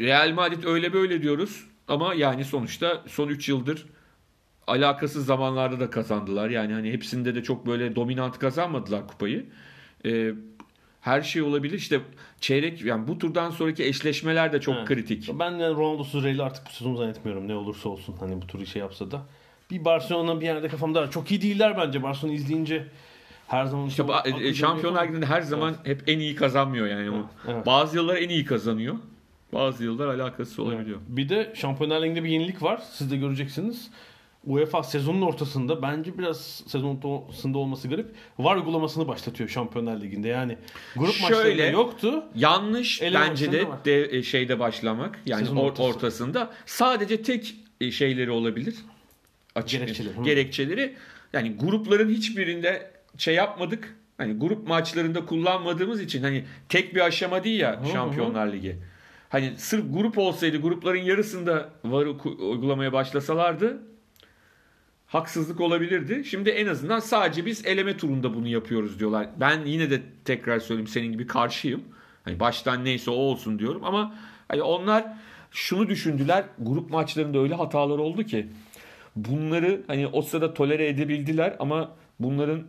Real Madrid öyle böyle diyoruz ama yani sonuçta son 3 yıldır alakasız zamanlarda da kazandılar. Yani hani hepsinde de çok böyle dominant kazanmadılar kupayı. Ee, her şey olabilir. İşte çeyrek yani bu turdan sonraki eşleşmeler de çok Evet. kritik. Ben yani Ronaldo'suz Real'i artık bu sezon zannetmiyorum ne olursa olsun hani bu turu şey yapsa da. Bir Barcelona bir yerde kafamda var. Çok iyi değiller bence. Barcelona izleyince her zaman İşte ba- e, Şampiyonlar. Ligi'nde her zaman hep en iyi kazanmıyor yani. Evet. Bazı yıllar en iyi kazanıyor. Bazı yıllar alakasız olabiliyor. Bir de Şampiyonlar Ligi'nde bir yenilik var. Siz de göreceksiniz. UEFA sezonun ortasında bence biraz sezonun ortasında olması garip. VAR uygulamasını başlatıyor Şampiyonlar Ligi'nde. Yani grup Şöyle, maçlarında yoktu. Yanlış bence de, var. de e, şeyde başlamak. Yani Sezon or- ortası. ortasında sadece tek e, şeyleri olabilir. Açık Gerekçeleri, hı. gerekçeleri. Yani grupların hiçbirinde şey yapmadık. Hani grup maçlarında kullanmadığımız için hani tek bir aşama değil ya hı. Şampiyonlar Ligi. Hani sırf grup olsaydı grupların yarısında VAR'ı ku- uygulamaya başlasalardı haksızlık olabilirdi. Şimdi en azından sadece biz eleme turunda bunu yapıyoruz diyorlar. Ben yine de tekrar söyleyeyim senin gibi karşıyım. Hani baştan neyse o olsun diyorum ama hani onlar şunu düşündüler. Grup maçlarında öyle hatalar oldu ki bunları hani o sırada tolere edebildiler ama bunların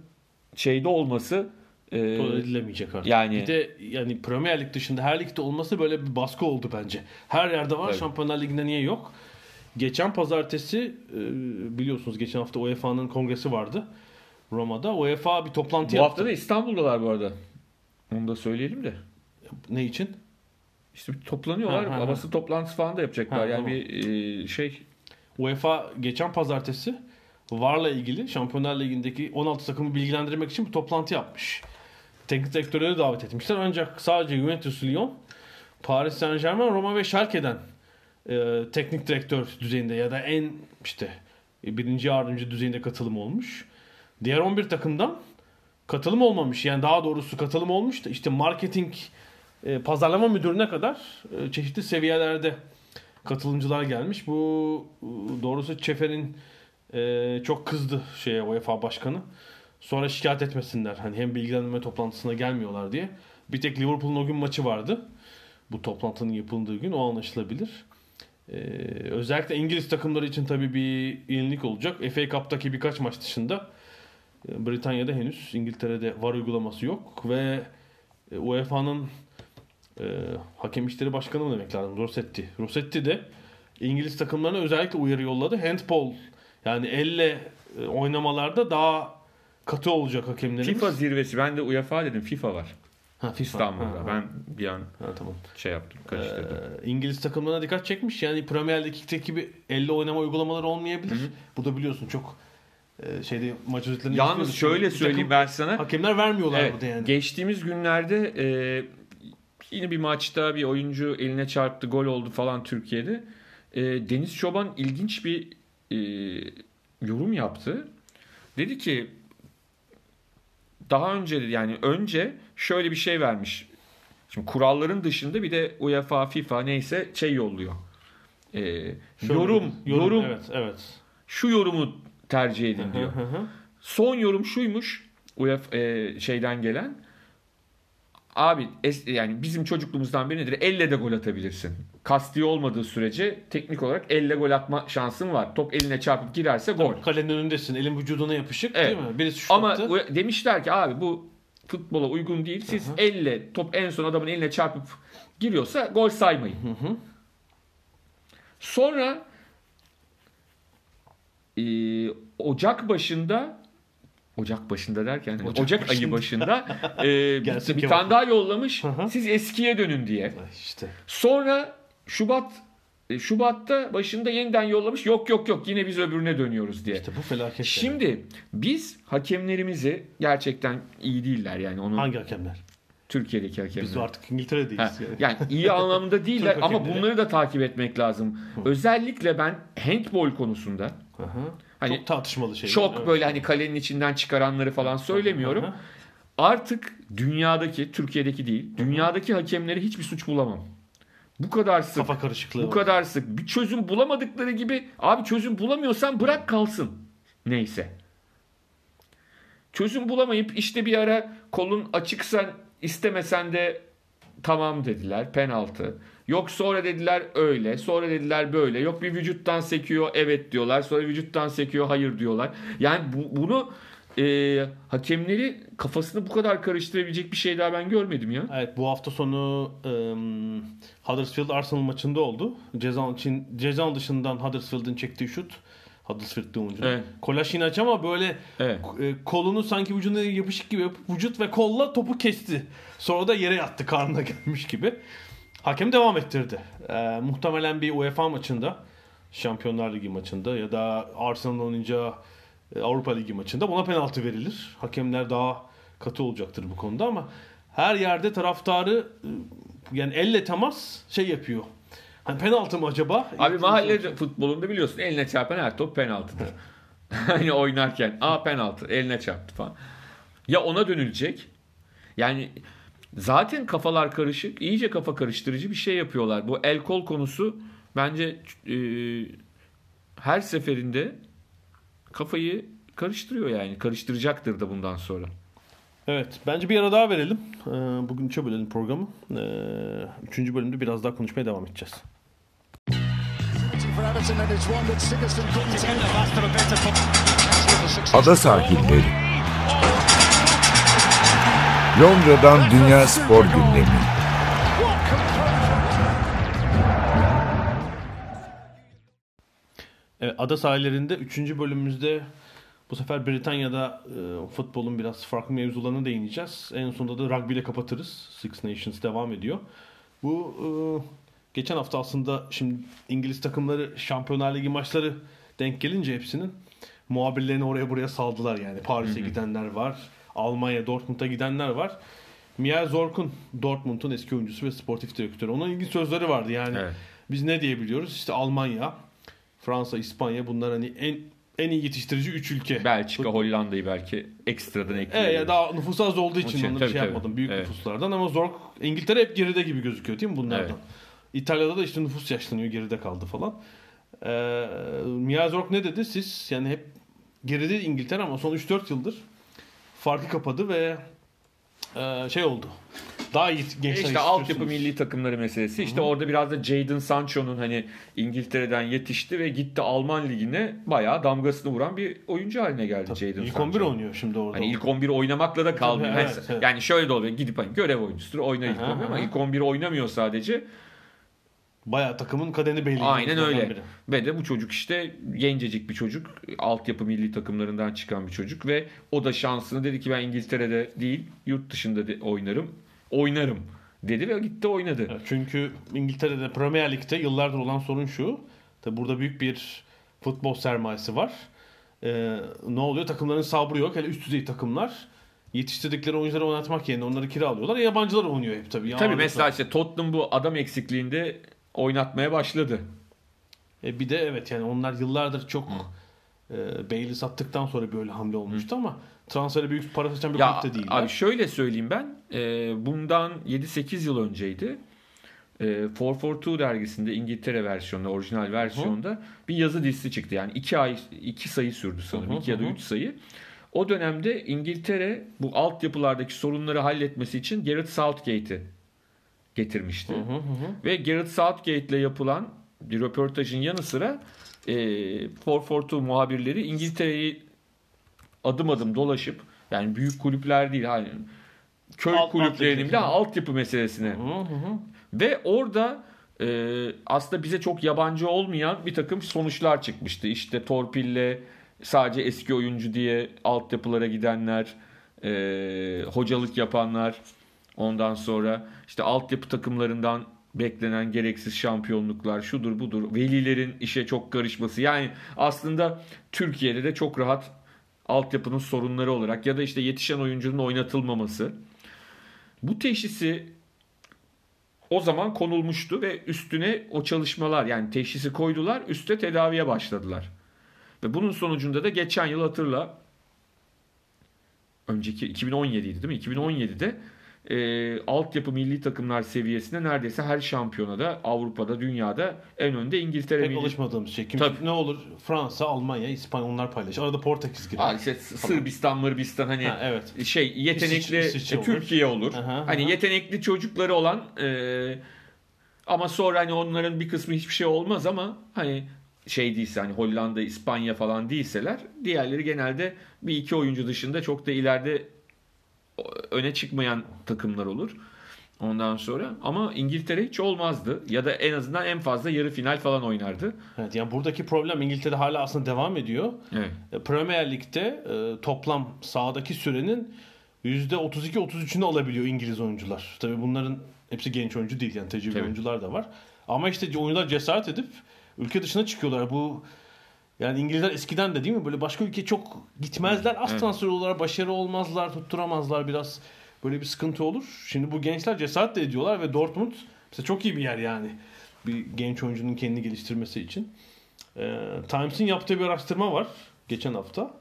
şeyde olması e, Tolere edilemeyecek artık. yani- Bir de yani Premier Lig dışında her ligde olması böyle bir baskı oldu bence. Her yerde var. Evet. Şampiyonlar Ligi'nde niye yok? Geçen pazartesi e, biliyorsunuz geçen hafta UEFA'nın kongresi vardı. Roma'da. UEFA bir toplantı bu yaptı. hafta da İstanbul'dalar bu arada. Onu da söyleyelim de. Ne için? İşte toplanıyorlar. Ha, ha. Basın toplantısı falan da yapacaklar. Ha, yani tamam. bir e, şey UEFA geçen pazartesi VAR'la ilgili Şampiyonlar Ligi'ndeki 16 takımı bilgilendirmek için bir toplantı yapmış. Teknik direktörleri davet etmişler ancak sadece Juventus, Lyon, Paris Saint Germain, Roma ve Schalke'den e, teknik direktör düzeyinde ya da en işte e, birinci yardımcı düzeyinde katılım olmuş. Diğer 11 takımdan katılım olmamış. Yani daha doğrusu katılım olmuş da işte marketing e, pazarlama müdürüne kadar e, çeşitli seviyelerde katılımcılar gelmiş. Bu e, doğrusu Çefer'in e, çok kızdı şeye UEFA başkanı. Sonra şikayet etmesinler. Hani hem bilgilendirme toplantısına gelmiyorlar diye. Bir tek Liverpool'un o gün maçı vardı. Bu toplantının yapıldığı gün o anlaşılabilir. E, özellikle İngiliz takımları için tabii bir yenilik olacak. FA Cup'taki birkaç maç dışında e, Britanya'da henüz İngiltere'de VAR uygulaması yok ve e, UEFA'nın e, hakem işleri başkanı mı demek lazım? Rossetti. Rossetti de İngiliz takımlarına özellikle uyarı yolladı. Handball yani elle e, oynamalarda daha katı olacak hakemlerimiz. FIFA zirvesi. Ben de UEFA dedim. FIFA var. Ha, FIFA. İstanbul'da. Ha, ha. Ben bir an Ha, tamam. şey yaptım. Karıştırdım. Ee, İngiliz takımlarına dikkat çekmiş. Yani Premier Lig'deki gibi elle oynama uygulamaları olmayabilir. Burada biliyorsun çok e, şeyde maç özetlerini Yalnız şöyle söyleyeyim ben sana. Hakemler vermiyorlar Evet, burada yani. Geçtiğimiz günlerde e, yine bir maçta bir oyuncu eline çarptı gol oldu falan Türkiye'de. E, Deniz Çoban ilginç bir e, yorum yaptı. Dedi ki daha önce yani önce şöyle bir şey vermiş. Şimdi kuralların dışında bir de UEFA, FIFA neyse şey yolluyor. E, Şöyle- yorum, yorum, Evet, evet. şu yorumu tercih edin diyor. Son yorum şuymuş UEFA e, şeyden gelen. Abi es- yani bizim çocukluğumuzdan beri nedir? Elle de gol atabilirsin. Kasti olmadığı sürece teknik olarak elle gol atma şansın var. Top eline çarpıp girerse gol. Kalenin önündesin. Elin vücuduna yapışık Evet. değil mi? Birisi şut Ama attı. demişler ki abi bu futbola uygun değil. Siz elle top en son adamın eline çarpıp giriyorsa gol saymayın. Sonra e, Ocak başında Ocak başında derken Ocak Ocak, ayı başında e, bir, bir tane daha yollamış. Hı hı. Siz eskiye dönün diye. İşte. Sonra Şubat e, Şubat'ta başında yeniden yollamış. Yok yok yok yine biz öbürüne dönüyoruz diye. İşte bu felaket. yani. Şimdi biz hakemlerimizi gerçekten iyi değiller yani onun hangi hakemler? Türkiye'deki hakemler. Biz artık İngiltere'deyiz. Ha, yani. yani iyi anlamda değiller ama bunları da takip etmek lazım. Özellikle ben handball konusunda Hı. Hani çok tartışmalı şey. çok Evet. böyle hani kalenin içinden çıkaranları falan söylemiyorum. Hı. Artık dünyadaki, Türkiye'deki değil, dünyadaki hakemleri hiçbir suç bulamam. Bu kadar sık, Kafa karışıklığı. bu var. kadar sık bir çözüm bulamadıkları gibi abi çözüm bulamıyorsan bırak kalsın. Neyse. Çözüm bulamayıp işte bir ara kolun açıksa istemesen de tamam dediler penaltı. Yok sonra dediler öyle, sonra dediler böyle. Yok bir vücuttan sekiyor evet diyorlar. Sonra vücuttan sekiyor hayır diyorlar. Yani bu, bunu e, hakemleri kafasını bu kadar karıştırabilecek bir şey daha ben görmedim ya. Evet bu hafta sonu um, Huddersfield Arsenal maçında oldu. Ceza için ceza dışından Huddersfield'in çektiği şut Huddersfield'de oyuncu. Evet. Kolaşinac ama böyle Evet. e, kolunu sanki vücuduna yapışık gibi yapıp vücut ve kolla topu kesti. Sonra da yere yattı karnına gelmiş gibi. Hakem devam ettirdi. E, muhtemelen bir UEFA maçında Şampiyonlar Ligi maçında ya da Arsenal'ın oynayacağı Avrupa Ligi maçında buna penaltı verilir. Hakemler daha katı olacaktır bu konuda ama her yerde taraftarı e, yani elle temas şey yapıyor. Hani penaltı mı acaba? Abi mahalle futbolunda biliyorsun eline çarpan her top penaltıdır. hani oynarken a penaltı eline çarptı falan. Ya ona dönülecek. Yani zaten kafalar karışık. iyice kafa karıştırıcı bir şey yapıyorlar. Bu el kol konusu bence e, her seferinde kafayı karıştırıyor yani. Karıştıracaktır da bundan sonra. Evet. Bence bir ara daha verelim. Ee, Bugün üçe bölelim programı. Ee, Üçüncü bölümde biraz daha konuşmaya devam edeceğiz. Ada sahilleri. Londra'dan Dünya Spor Gündemi. Ada sahillerinde 3. bölümümüzde bu sefer Britanya'da e, futbolun biraz farklı mevzularına değineceğiz. En sonunda da rugby ile kapatırız. Six Nations devam ediyor. Bu e, geçen hafta aslında şimdi İngiliz takımları Şampiyonlar Ligi maçları denk gelince hepsinin muhabirlerini oraya buraya saldılar yani. Paris'e gidenler var. Almanya, Dortmund'a gidenler var. Mia Zork'un Dortmund'un eski oyuncusu ve sportif direktörü. Onun ilginç sözleri vardı yani. Evet. Biz ne diyebiliyoruz? İşte Almanya, Fransa, İspanya bunlar hani en en iyi yetiştirici 3 ülke. Belçika, Hollanda'yı belki ekstradan ekleyelim. Evet daha nüfus az olduğu için Şey, onları tabii, şey tabii. yapmadım. Büyük Evet. nüfuslardan ama Zork İngiltere hep geride gibi gözüküyor değil mi bunlardan? Evet. İtalya'da da işte nüfus yaşlanıyor geride kaldı falan. Ee, Mia Zork ne dedi? Siz yani hep geride İngiltere ama son 3-4 yıldır farkı kapadı ve e, şey oldu. Daha iyi gençler İşte altyapı milli takımları meselesi. İşte orada biraz da Jadon Sancho'nun hani İngiltere'den yetişti ve gitti Alman ligine bayağı damgasını vuran bir oyuncu haline geldi Jadon İlk Sancho. 11 oynuyor şimdi orada. Hani ilk 11 oynamakla da kalmıyor. Tabii, Hani- evet, evet. Yani şöyle de oluyor. Gidip hani görev oyuncusudur oynar ilk Aha, 11 ama ilk 11 oynamıyor sadece. Bayağı takımın kaderini belirliyor. Aynen öyle. biri. Ve de bu çocuk işte gencecik bir çocuk. Altyapı milli takımlarından çıkan bir çocuk ve o da şansını dedi ki ben İngiltere'de değil yurt dışında de oynarım. Oynarım dedi ve gitti oynadı. Evet, Çünkü İngiltere'de Premier Lig'de yıllardır olan sorun şu. Tabi burada büyük bir futbol sermayesi var. Ee, ne oluyor? Takımların sabrı yok. Hele üst düzey takımlar yetiştirdikleri oyuncuları oynatmak yerine onları kiralıyorlar. Yabancılar oynuyor hep tabii. Tabii mesela işte Tottenham bu adam eksikliğinde oynatmaya başladı. E bir de evet yani onlar yıllardır çok e, Bale'i sattıktan sonra böyle hamle olmuştu ama transfere büyük para saçan bir kulüp de değiller. abi şöyle söyleyeyim ben. e, bundan 7-8 yıl önceydi. E, 442 dergisinde İngiltere versiyonunda, orijinal versiyonda bir yazı dizisi çıktı. Yani 2 ay 2 sayı sürdü sanırım. Hı hı, 2 ya da hı hı. 3 sayı. O dönemde İngiltere bu altyapılardaki sorunları halletmesi için Gareth Southgate'i getirmişti. Hı hı hı. Ve Gareth Southgate ile yapılan bir röportajın yanı sıra e, 442 muhabirleri İngiltere'yi adım adım dolaşıp yani büyük kulüpler değil hani köy Alt- kulüplerinin altyapı. bile altyapı meselesine hı hı. ve orada e, aslında bize çok yabancı olmayan bir takım sonuçlar çıkmıştı. İşte torpille sadece eski oyuncu diye altyapılara gidenler, e, hocalık yapanlar, ondan sonra işte altyapı takımlarından beklenen gereksiz şampiyonluklar şudur budur. Velilerin işe çok karışması. Yani aslında Türkiye'de de çok rahat altyapının sorunları olarak ya da işte yetişen oyuncunun oynatılmaması. Bu teşhisi o zaman konulmuştu ve üstüne o çalışmalar yani teşhisi koydular üste tedaviye başladılar. Ve bunun sonucunda da geçen yıl hatırla önceki 2017 idi değil mi? 2017'de e, altyapı milli takımlar seviyesinde neredeyse her şampiyonada Avrupa'da dünyada en önde İngiltere Pek milli alışmadığımız şey. Kimse, Tabii. ne olur Fransa, Almanya, İspanya onlar paylaşır. Arada Portekiz girer. Aa, işte Sırbistan, Mırbistan hani Ha, evet. şey yetenekli İsviçre- İsviçre e, olur. Türkiye olur. Aha, hani aha. yetenekli çocukları olan e, Ama sonra hani onların bir kısmı hiçbir şey olmaz ama hani şey değilse hani Hollanda, İspanya falan değilseler diğerleri genelde bir iki oyuncu dışında çok da ileride öne çıkmayan takımlar olur. Ondan sonra ama İngiltere hiç olmazdı ya da en azından en fazla yarı final falan oynardı. Evet, yani buradaki problem İngiltere hala aslında devam ediyor. Evet. E, Premier Lig'de e, toplam sahadaki sürenin %32-33'ünü alabiliyor İngiliz oyuncular. Tabii bunların hepsi genç oyuncu değil yani tecrübeli Tabii. oyuncular da var. Ama işte oyuncular cesaret edip ülke dışına çıkıyorlar. Bu yani İngilizler eskiden de değil mi böyle başka ülkeye çok gitmezler. Az Evet. transfer olurlar, başarı olmazlar, tutturamazlar biraz. Böyle bir sıkıntı olur. Şimdi bu gençler cesaret de ediyorlar ve Dortmund mesela çok iyi bir yer yani. Bir genç oyuncunun kendini geliştirmesi için. Ee, Times'in yaptığı bir araştırma var geçen hafta.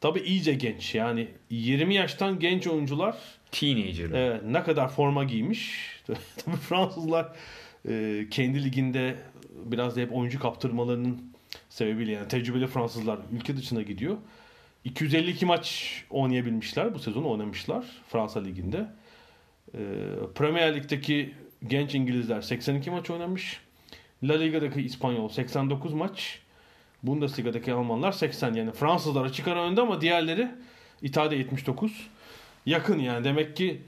Tabii iyice genç yani 20 yaştan genç oyuncular Teenager. Evet, ne kadar forma giymiş. Tabii Fransızlar e, kendi liginde biraz da hep oyuncu kaptırmalarının sebebiyle yani tecrübeli Fransızlar ülke dışına gidiyor. 252 maç oynayabilmişler bu sezon oynamışlar Fransa liginde. E, Premier Lig'deki genç İngilizler 82 maç oynamış. La Liga'daki İspanyol 89 maç. Bundesliga'daki Almanlar 80 yani Fransızlar açık ara önde ama diğerleri İtalya 79. Yakın yani demek ki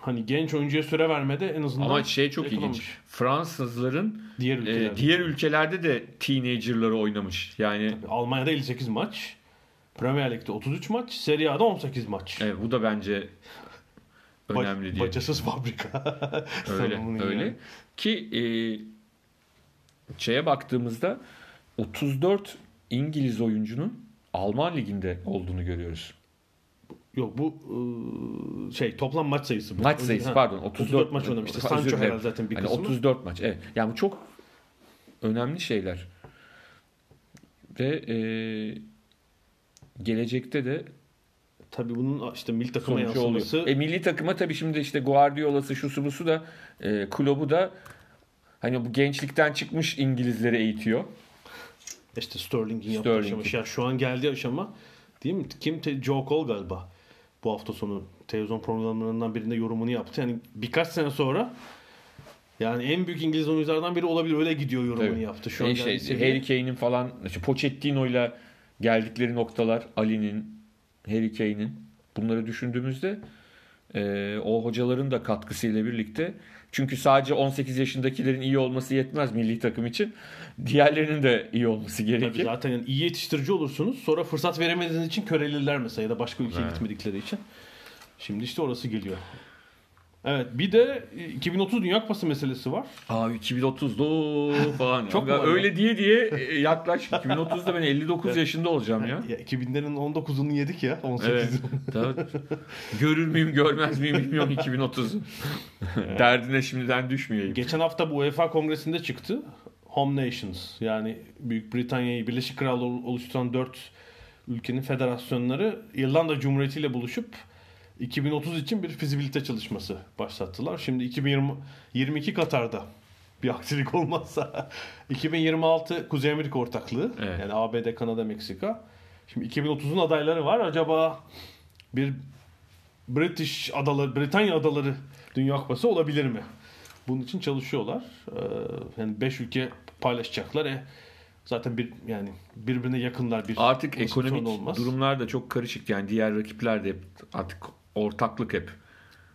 hani genç oyuncuya süre vermede en azından Ama şey çok yakalamış. ilginç. Fransızların Diğer e, ülkelerde. diğer ülkelerde de teenager'ları oynamış. Yani Almanya'da 58 maç. Premier Lig'de 33 maç. Serie A'da 18 maç. evet, bu da bence Ba- önemli diye. Bacasız fabrika. Öyle öyle. yani. Ki e, şeye baktığımızda 34 İngiliz oyuncunun Alman liginde olduğunu görüyoruz. Yok bu ıı, şey toplam maç sayısı. bu. Maç sayısı ha, pardon 34, 34 maç oynamıştı. Sancho herhalde zaten bir Hani kısmı. 34 maç. Evet. Yani bu çok önemli şeyler. Ve e, gelecekte de Tabii bunun işte milli takıma yansıması. oluyor. E, milli takıma tabii şimdi işte Guardiola'sı şusu busu da e, Klopp'u da hani bu gençlikten çıkmış İngilizleri eğitiyor. İşte Sterling'in yaptığı Sterling. aşama. Ya şu an geldiği aşama değil mi? Kim? Joe Cole galiba. Bu hafta sonu televizyon programlarından birinde yorumunu yaptı. Yani birkaç sene sonra yani en büyük İngiliz oyunculardan biri olabilir. Öyle gidiyor yorumunu Tabii. yaptı. Şu an E, geldiği şey. Harry Kane'in falan işte Pochettino'yla geldikleri noktalar Ali'nin, Harry Kane'in bunları düşündüğümüzde e, o hocaların da katkısıyla birlikte çünkü sadece 18 yaşındakilerin iyi olması yetmez milli takım için. Diğerlerinin de iyi olması Tabii gerekir. zaten yani iyi yetiştirici olursunuz. Sonra fırsat veremediğiniz için körelirler mesela ya da başka ülkeye Evet. gitmedikleri için. Şimdi işte orası geliyor. Evet bir de 2030 Dünya Kupası meselesi var. Abi 2030'da falan. Çok ya? öyle diye diye e, yaklaş. 2030'da ben 59 yaşında olacağım ya. Ya 2000'lerin 19'unu yedik ya 18'i. Evet. Tabii. Görür müyüm görmez miyim bilmiyorum 2030'u. Derdine şimdiden düşmeyeyim. Geçen hafta bu UEFA kongresinde çıktı. Home Nations yani Büyük Britanya'yı Birleşik Krallığı oluşturan 4 ülkenin federasyonları İrlanda Cumhuriyeti ile buluşup 2030 için bir fizibilite çalışması başlattılar. Şimdi 2022 Katar'da bir aksilik olmazsa 2026 Kuzey Amerika ortaklığı Evet. yani ABD, Kanada, Meksika. Şimdi 2030'un adayları var. Acaba bir British adaları, Britanya adaları Dünya Kupası olabilir mi? Bunun için çalışıyorlar. Ee, yani 5 ülke paylaşacaklar. E, zaten bir yani birbirine yakınlar bir Artık ekonomik olmaz. durumlar da çok karışık. Yani diğer rakipler de artık ortaklık hep.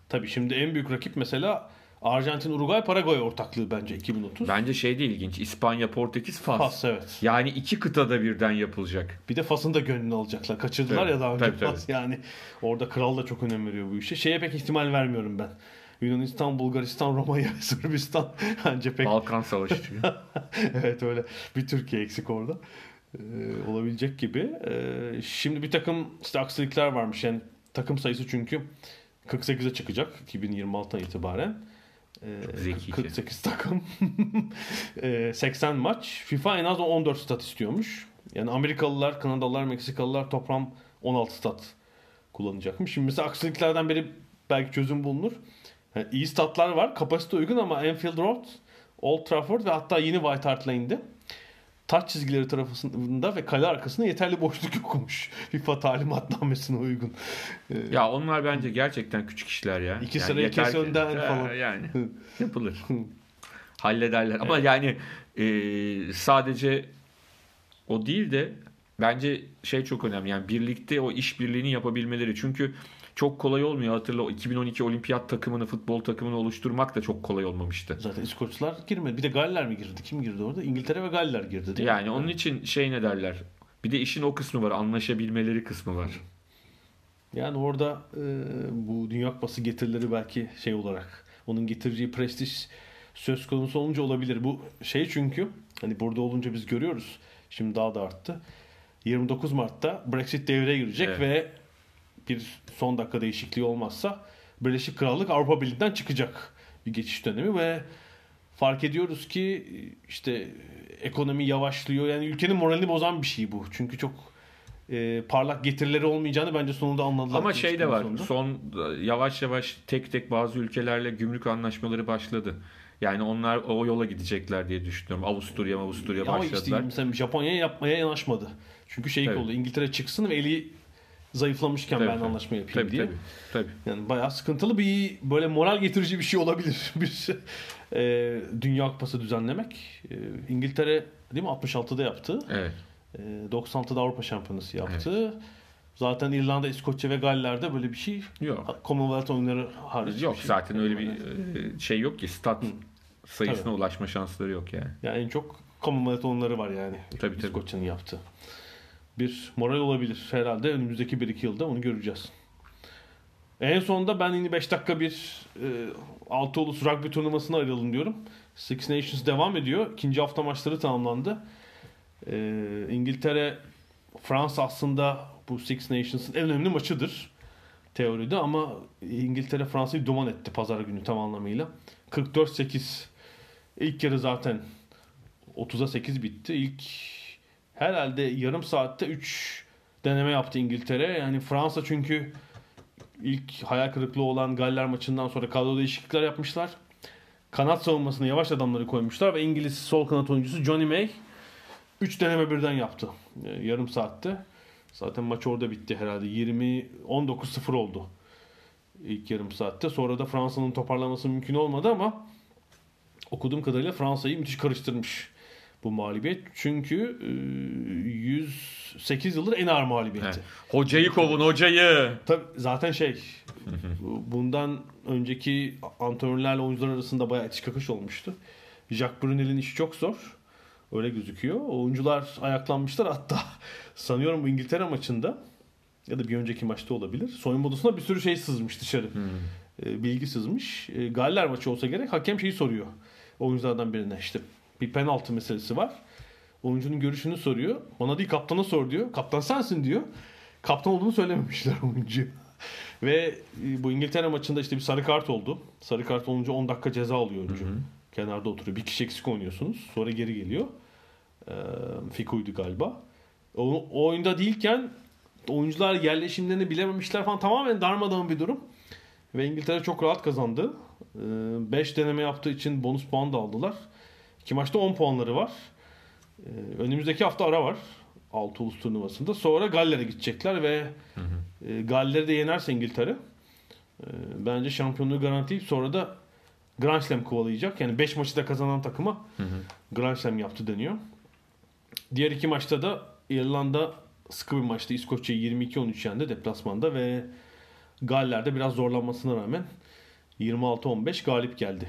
Tabii şimdi en büyük rakip mesela Arjantin, Uruguay, Paraguay ortaklığı bence 2030. Bence şey de ilginç. İspanya, Portekiz, Fas. Fas evet. Yani iki kıtada birden yapılacak. Bir de Fas'ın da gönlünü alacaklar. Kaçırdılar Tabii, ya daha önce tabii, tabii. Fas. Yani orada kral da çok önem veriyor bu işe. Şeye pek ihtimal vermiyorum ben. Yunanistan, Bulgaristan, Romanya, Sırbistan bence pek Balkan Savaşı çünkü. evet öyle bir Türkiye eksik orada. Ee, olabilecek gibi. Ee, şimdi bir takım işte aksilikler varmış. Yani takım sayısı çünkü 48'e çıkacak 2026'dan itibaren. Ee, zekice. 48 takım. Ee, 80 maç. FIFA en az 14 stat istiyormuş. Yani Amerikalılar, Kanadalılar, Meksikalılar toplam 16 stat kullanacakmış. Şimdi mesela aksiliklerden biri belki çözüm bulunur. Yani iyi statlar var. Kapasite uygun ama Anfield Road, Old Trafford ve hatta yeni White Hart Lane'de taç çizgileri tarafında ve kale arkasında yeterli boşluk yokmuş. FIFA talimatnamesine uygun. Ee, ya onlar bence gerçekten küçük işler ya. İki sıra iki yeter ki- önden falan. Yani yapılır. hallederler. Ama yani e, sadece o değil de bence şey çok önemli. Yani birlikte o işbirliğini yapabilmeleri. Çünkü çok kolay olmuyor. Hatırla o 2012 olimpiyat takımını, futbol takımını oluşturmak da çok kolay olmamıştı. Zaten İskoçlar girmedi. Bir de Galler mi girdi? Kim girdi orada? İngiltere ve Galler girdi değil Yani mi? onun için şey ne derler? Bir de işin o kısmı var. Anlaşabilmeleri kısmı var. Yani orada e, bu Dünya Kupası getirileri belki şey olarak onun getireceği prestij söz konusu olunca olabilir. Bu şey çünkü hani burada olunca biz görüyoruz. Şimdi daha da arttı. 29 Mart'ta Brexit devreye girecek Evet. ve bir son dakika değişikliği olmazsa Birleşik Krallık Avrupa Birliği'nden çıkacak bir geçiş dönemi ve fark ediyoruz ki işte ekonomi yavaşlıyor. Yani ülkenin moralini bozan bir şey bu. Çünkü çok e, parlak getirileri olmayacağını bence sonunda anladılar. Ama şey de var. Sonunda. Son yavaş yavaş tek tek bazı ülkelerle gümrük anlaşmaları başladı. Yani onlar o yola gidecekler diye düşünüyorum. Avusturya, Avusturya Ama başladılar. işte mesela Japonya'ya yapmaya yanaşmadı. Çünkü şey Tabii. oldu. İngiltere çıksın ve eli zayıflamışken Tabii, ben tabii. anlaşma yapayım tabii, diye. tabii, tabii. Yani bayağı sıkıntılı bir böyle moral getirici bir şey olabilir. bir e, Dünya Kupası düzenlemek. E, İngiltere değil mi 66'da yaptı. Evet. E, 96'da Avrupa Şampiyonası yaptı. Zaten İrlanda, İskoçya ve Galler'de böyle bir şey Yok. Commonwealth oyunları hariç. Yok şey. zaten öyle bir e, şey yok ki stat sayısına Tabii. ulaşma şansları yok yani. Yani en çok Commonwealth oyunları var yani. Tabii, tabii. İskoçya'nın yaptığı. Bir moral olabilir. Herhalde önümüzdeki 1-2 yılda onu göreceğiz. En sonunda ben yine 5 dakika bir e, altı ulus rugby turnuvasına ayrılın diyorum. Six Nations devam ediyor. İkinci hafta maçları tamamlandı. E, İngiltere Fransa aslında bu Six Nations'ın en önemli maçıdır teoride ama İngiltere Fransa'yı duman etti pazar günü tam anlamıyla. 44-8 ilk yarı zaten 30'a 8 bitti. İlk herhalde yarım saatte 3 deneme yaptı İngiltere. Yani Fransa çünkü ilk hayal kırıklığı olan Galler maçından sonra kadro değişiklikler yapmışlar. Kanat savunmasına yavaş adamları koymuşlar ve İngiliz sol kanat oyuncusu Johnny May 3 deneme birden yaptı. e, Yarım saatte. Zaten maç orada bitti herhalde. 20 19-0 oldu. ilk yarım saatte. Sonra da Fransa'nın toparlaması mümkün olmadı ama okuduğum kadarıyla Fransa'yı müthiş karıştırmış bu mağlubiyet. Çünkü e, 108 yıldır en ağır mağlubiyeti. Evet. Hocayı kovun hocayı. Tabii zaten şey bundan önceki antrenörlerle oyuncular arasında bayağı itiş kakış olmuştu. Jacques Brunel'in işi çok zor. Öyle gözüküyor. Oyuncular ayaklanmışlar hatta sanıyorum bu İngiltere maçında ya da bir önceki maçta olabilir. Soyunma odasına bir sürü şey sızmış dışarı. E, bilgi sızmış. Galler maçı olsa gerek hakem şeyi soruyor. Oyunculardan birine işte bir penaltı meselesi var. Oyuncunun görüşünü soruyor. Bana değil kaptana sor diyor. Kaptan sensin diyor. Kaptan olduğunu söylememişler oyuncu. Ve e, bu İngiltere maçında işte bir sarı kart oldu. Sarı kart olunca 10 dakika ceza alıyor oyuncu. Kenarda oturuyor. Bir kişi eksik oynuyorsunuz. Sonra geri geliyor. Fiko'ydu galiba. O, o oyunda değilken oyuncular yerleşimlerini bilememişler falan. Tamamen darmadağın bir durum. Ve İngiltere çok rahat kazandı. 5 deneme yaptığı için bonus puan da aldılar. İki maçta 10 puanları var. Ee, önümüzdeki hafta ara var. 6 ulus turnuvasında. Sonra Galler'e gidecekler ve e, Galler'i de yenerse İngiltere e, bence şampiyonluğu garantiyip sonra da Grand Slam kovalayacak. Yani 5 maçı da kazanan takıma Grand Slam yaptı deniyor. Diğer iki maçta da İrlanda sıkı bir maçta İskoçya'yı 22-13 yendi deplasmanda ve Galler'de biraz zorlanmasına rağmen 26-15 galip geldi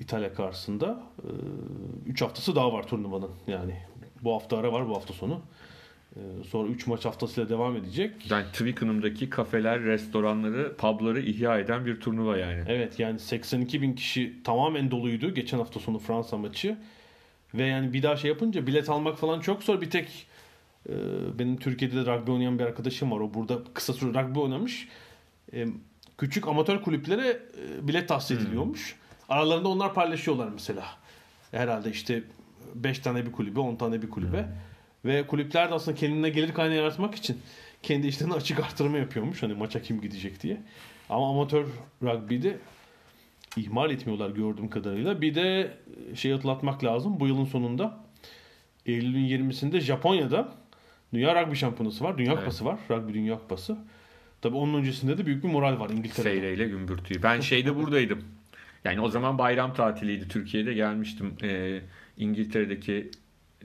İtalya karşısında. 3 haftası daha var turnuvanın. Yani bu hafta ara var bu hafta sonu. Ee, Sonra 3 maç haftasıyla devam edecek. Yani Twickenham'daki kafeler, restoranları, pubları ihya eden bir turnuva yani. Evet yani 82 bin kişi tamamen doluydu geçen hafta sonu Fransa maçı. Ve yani bir daha şey yapınca bilet almak falan çok zor. Bir tek e, benim Türkiye'de de rugby oynayan bir arkadaşım var. O burada kısa süre rugby oynamış. E, küçük amatör kulüplere e, bilet tahsis ediliyormuş. Aralarında onlar paylaşıyorlar mesela. Herhalde işte 5 tane bir kulübe, 10 tane bir kulübe. Ve kulüpler de aslında kendine gelir kaynağı yaratmak için kendi işlerine açık artırma yapıyormuş. Hani maça kim gidecek diye. Ama amatör rugby'de ihmal etmiyorlar gördüğüm kadarıyla. Bir de şey hatırlatmak lazım. Bu yılın sonunda Eylül'ün 20'sinde Japonya'da Dünya Rugby Şampiyonası var. Dünya Evet. Kupası var. Rugby Dünya Kupası. Tabii onun öncesinde de büyük bir moral var İngiltere'de. Seyreyle gümbürtüyü. Ben şeyde buradaydım. Yani o zaman bayram tatiliydi Türkiye'de gelmiştim. Ee, İngiltere'deki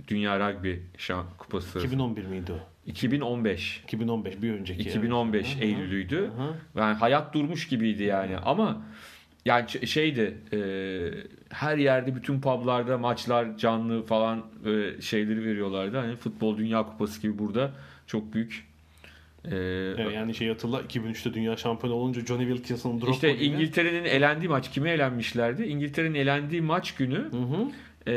Dünya Rugby Şam- Kupası 2011 miydi o? 2015. 2015 bir önceki. 2015 evet. Eylül'üydü. Hı hı. Yani hayat durmuş gibiydi yani. Ama yani şeydi e, her yerde bütün publarda maçlar canlı falan e, şeyleri veriyorlardı. Hani futbol dünya kupası gibi burada çok büyük e, Evet, yani şey hatırla 2003'te dünya şampiyonu olunca Johnny Wilkinson'ın drop işte İngiltere'nin elendiği maç kime elenmişlerdi? İngiltere'nin elendiği maç günü Hı hı. e,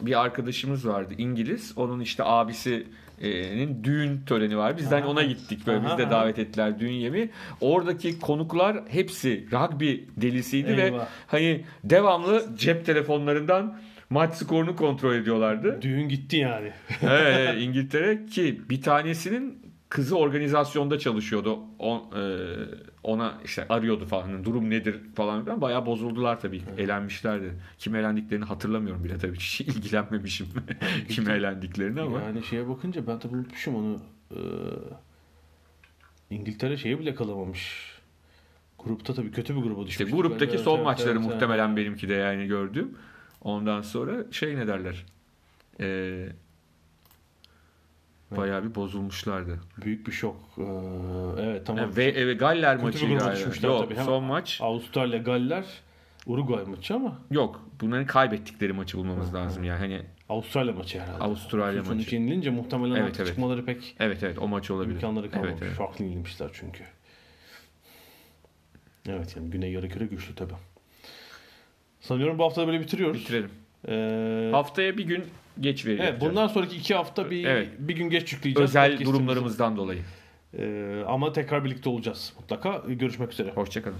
bir arkadaşımız vardı İngiliz. Onun işte abisinin düğün töreni var. Biz de Aha. ona gittik. Böyle biz de davet ettiler düğün yemeği. Oradaki konuklar hepsi rugby delisiydi ve Eyvah. hani devamlı cep telefonlarından maç skorunu kontrol ediyorlardı. Düğün gitti yani. evet, İngiltere ki bir tanesinin kızı organizasyonda çalışıyordu. O, e, ona işte arıyordu falan. Hani Durum nedir falan filan. Bayağı bozuldular tabii. Elenmişlerdi. Kim elendiklerini hatırlamıyorum bile tabii. Hiç ilgilenmemişim kim elendiklerini ama. Yani şeye bakınca ben tabii unutmuşum onu. Ee, İngiltere şeye bile kalamamış. Grupta tabii kötü bir gruba İşte düşmüş. gruptaki son maçları muhtemelen benimki de yani gördüm. Ondan sonra şey ne derler? Ee, bayağı bir bozulmuşlardı. Büyük bir şok. Ee, evet tamam. Yani ve, ve Galler maçı düşmüşler Yok, tabii. Son maç Avustralya, Galler, Uruguay maçı ama yok. Bunların kaybettikleri maçı bulmamız lazım yani. Hani Avustralya maçı herhalde. Avustralya Sonuç maçı. yenilince muhtemelen Evet, evet. çıkmaları pek Evet evet o maç olabilir. imkanları kalmamış. Evet, evet. Farklı yenilmişler çünkü. Evet yani Güney Yarıküre güçlü tabii. Sanıyorum bu hafta da böyle bitiriyoruz. Bitirelim. Ee, Haftaya bir gün geç verir. evet, yapacağız. bundan sonraki iki hafta bir Evet. bir gün geç yükleyeceğiz. özel durumlarımızdan dolayı. Ee, ama tekrar birlikte olacağız mutlaka. Görüşmek üzere. Hoşçakalın.